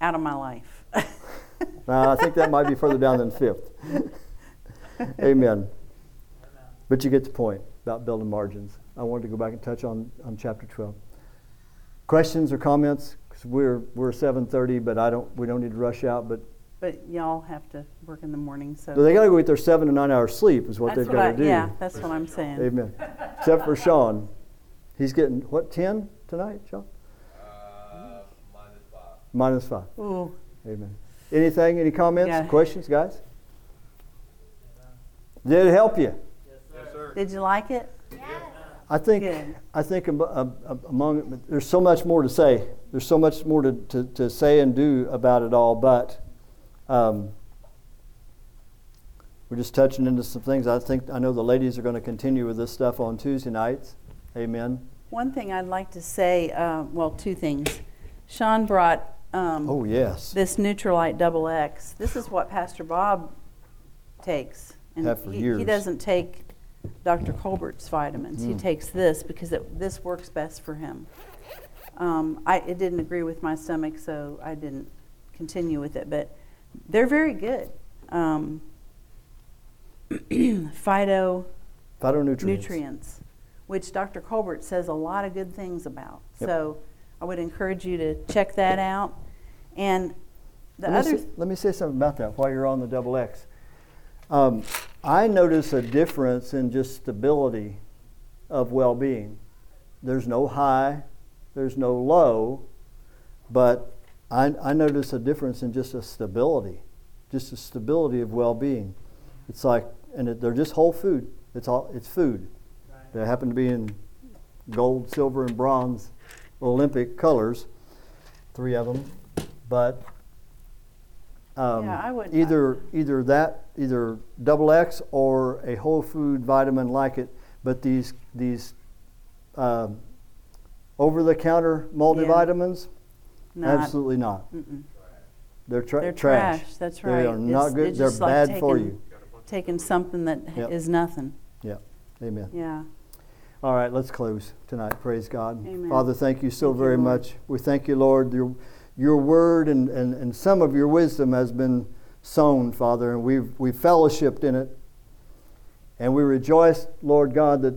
out of my life. [laughs] now, I think that might be further down than fifth. [laughs] Amen. Amen. But you get the point about building margins. I wanted to go back and touch on, on chapter 12. Questions or comments? Because we're, we're 7.30, but I don't, we don't need to rush out. But but y'all have to work in the morning, so. so they got to go get their seven to nine hours sleep is what That's they've got to do. Yeah, that's what I'm saying. Amen. Except for Sean. He's getting, what, 10 tonight, Sean? Uh, minus five. Minus five. Ooh. Amen. Anything, any comments, Yeah. questions, guys? Did it help you? Yes, sir. Did you like it? I think Good. I think am- am- am- among there's so much more to say. There's so much more to, to, to say and do about it all, but um, we're just touching into some things. I think I know the ladies are going to continue with this stuff on Tuesday nights. Amen. One thing I'd like to say, uh, well, two things. Sean brought um, Oh yes. this Nutrilite Double X. This is what Pastor Bob takes. And he, years. he doesn't take Dr. Colbert's vitamins. He Mm. takes this because it, this works best for him. Um, I, it didn't agree with my stomach, so I didn't continue with it. But they're very good. Um, [clears throat] Phyto Phytonutrients. nutrients, which Dr. Colbert says a lot of good things about. Yep. So I would encourage you to check that out. And the let, other, me say, let me say something about that while you're on the double X. Um, I notice a difference in just stability of well being. There's no high, there's no low, but I, I notice a difference in just a stability, just a stability of well being. It's like, and it, they're just whole food. It's all, it's food. They happen to be in gold, silver, and bronze Olympic colors, three of them, but um, Yeah, either either that either double X or a whole food vitamin like it, but these these um, over the counter multivitamins, not, absolutely not. mm-mm. They're, tra- they're trash. That's right. They are not It's- good. They're like bad for you. Taking something that is Yep. nothing. Yeah. Amen. Yeah. All right, let's close tonight. Praise God. Amen. Father, thank you so Thank very Lord. much. We thank you, Lord. Your, your word and, and, and some of your wisdom has been sown, Father, and we've, we've fellowshipped in it. And we rejoice, Lord God, that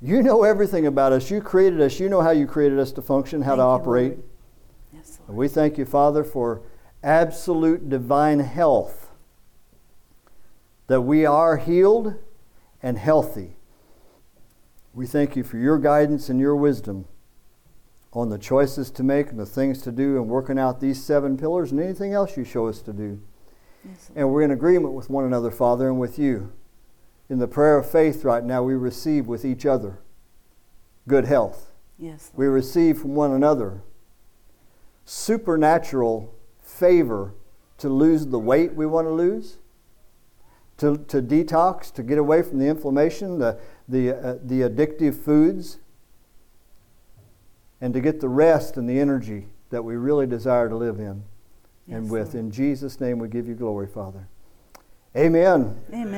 you know everything about us. You created us. You know how you created us to function, how Thank to you, operate. Lord. Yes, And Lord. we thank you, Father, for absolute divine health. That we are healed and healthy. We thank you for your guidance and your wisdom on the choices to make and the things to do and working out these seven pillars and anything else you show us to do. Yes, And we're in agreement with one another, Father, and with you. In the prayer of faith right now, we receive with each other good health. Yes, We receive from one another supernatural favor to lose the weight we want to lose, to, to detox, to get away from the inflammation, the, the, uh, the addictive foods, and to get the rest and the energy that we really desire to live in and with. Lord. In Jesus' name, we give you glory, Father. Amen. Amen.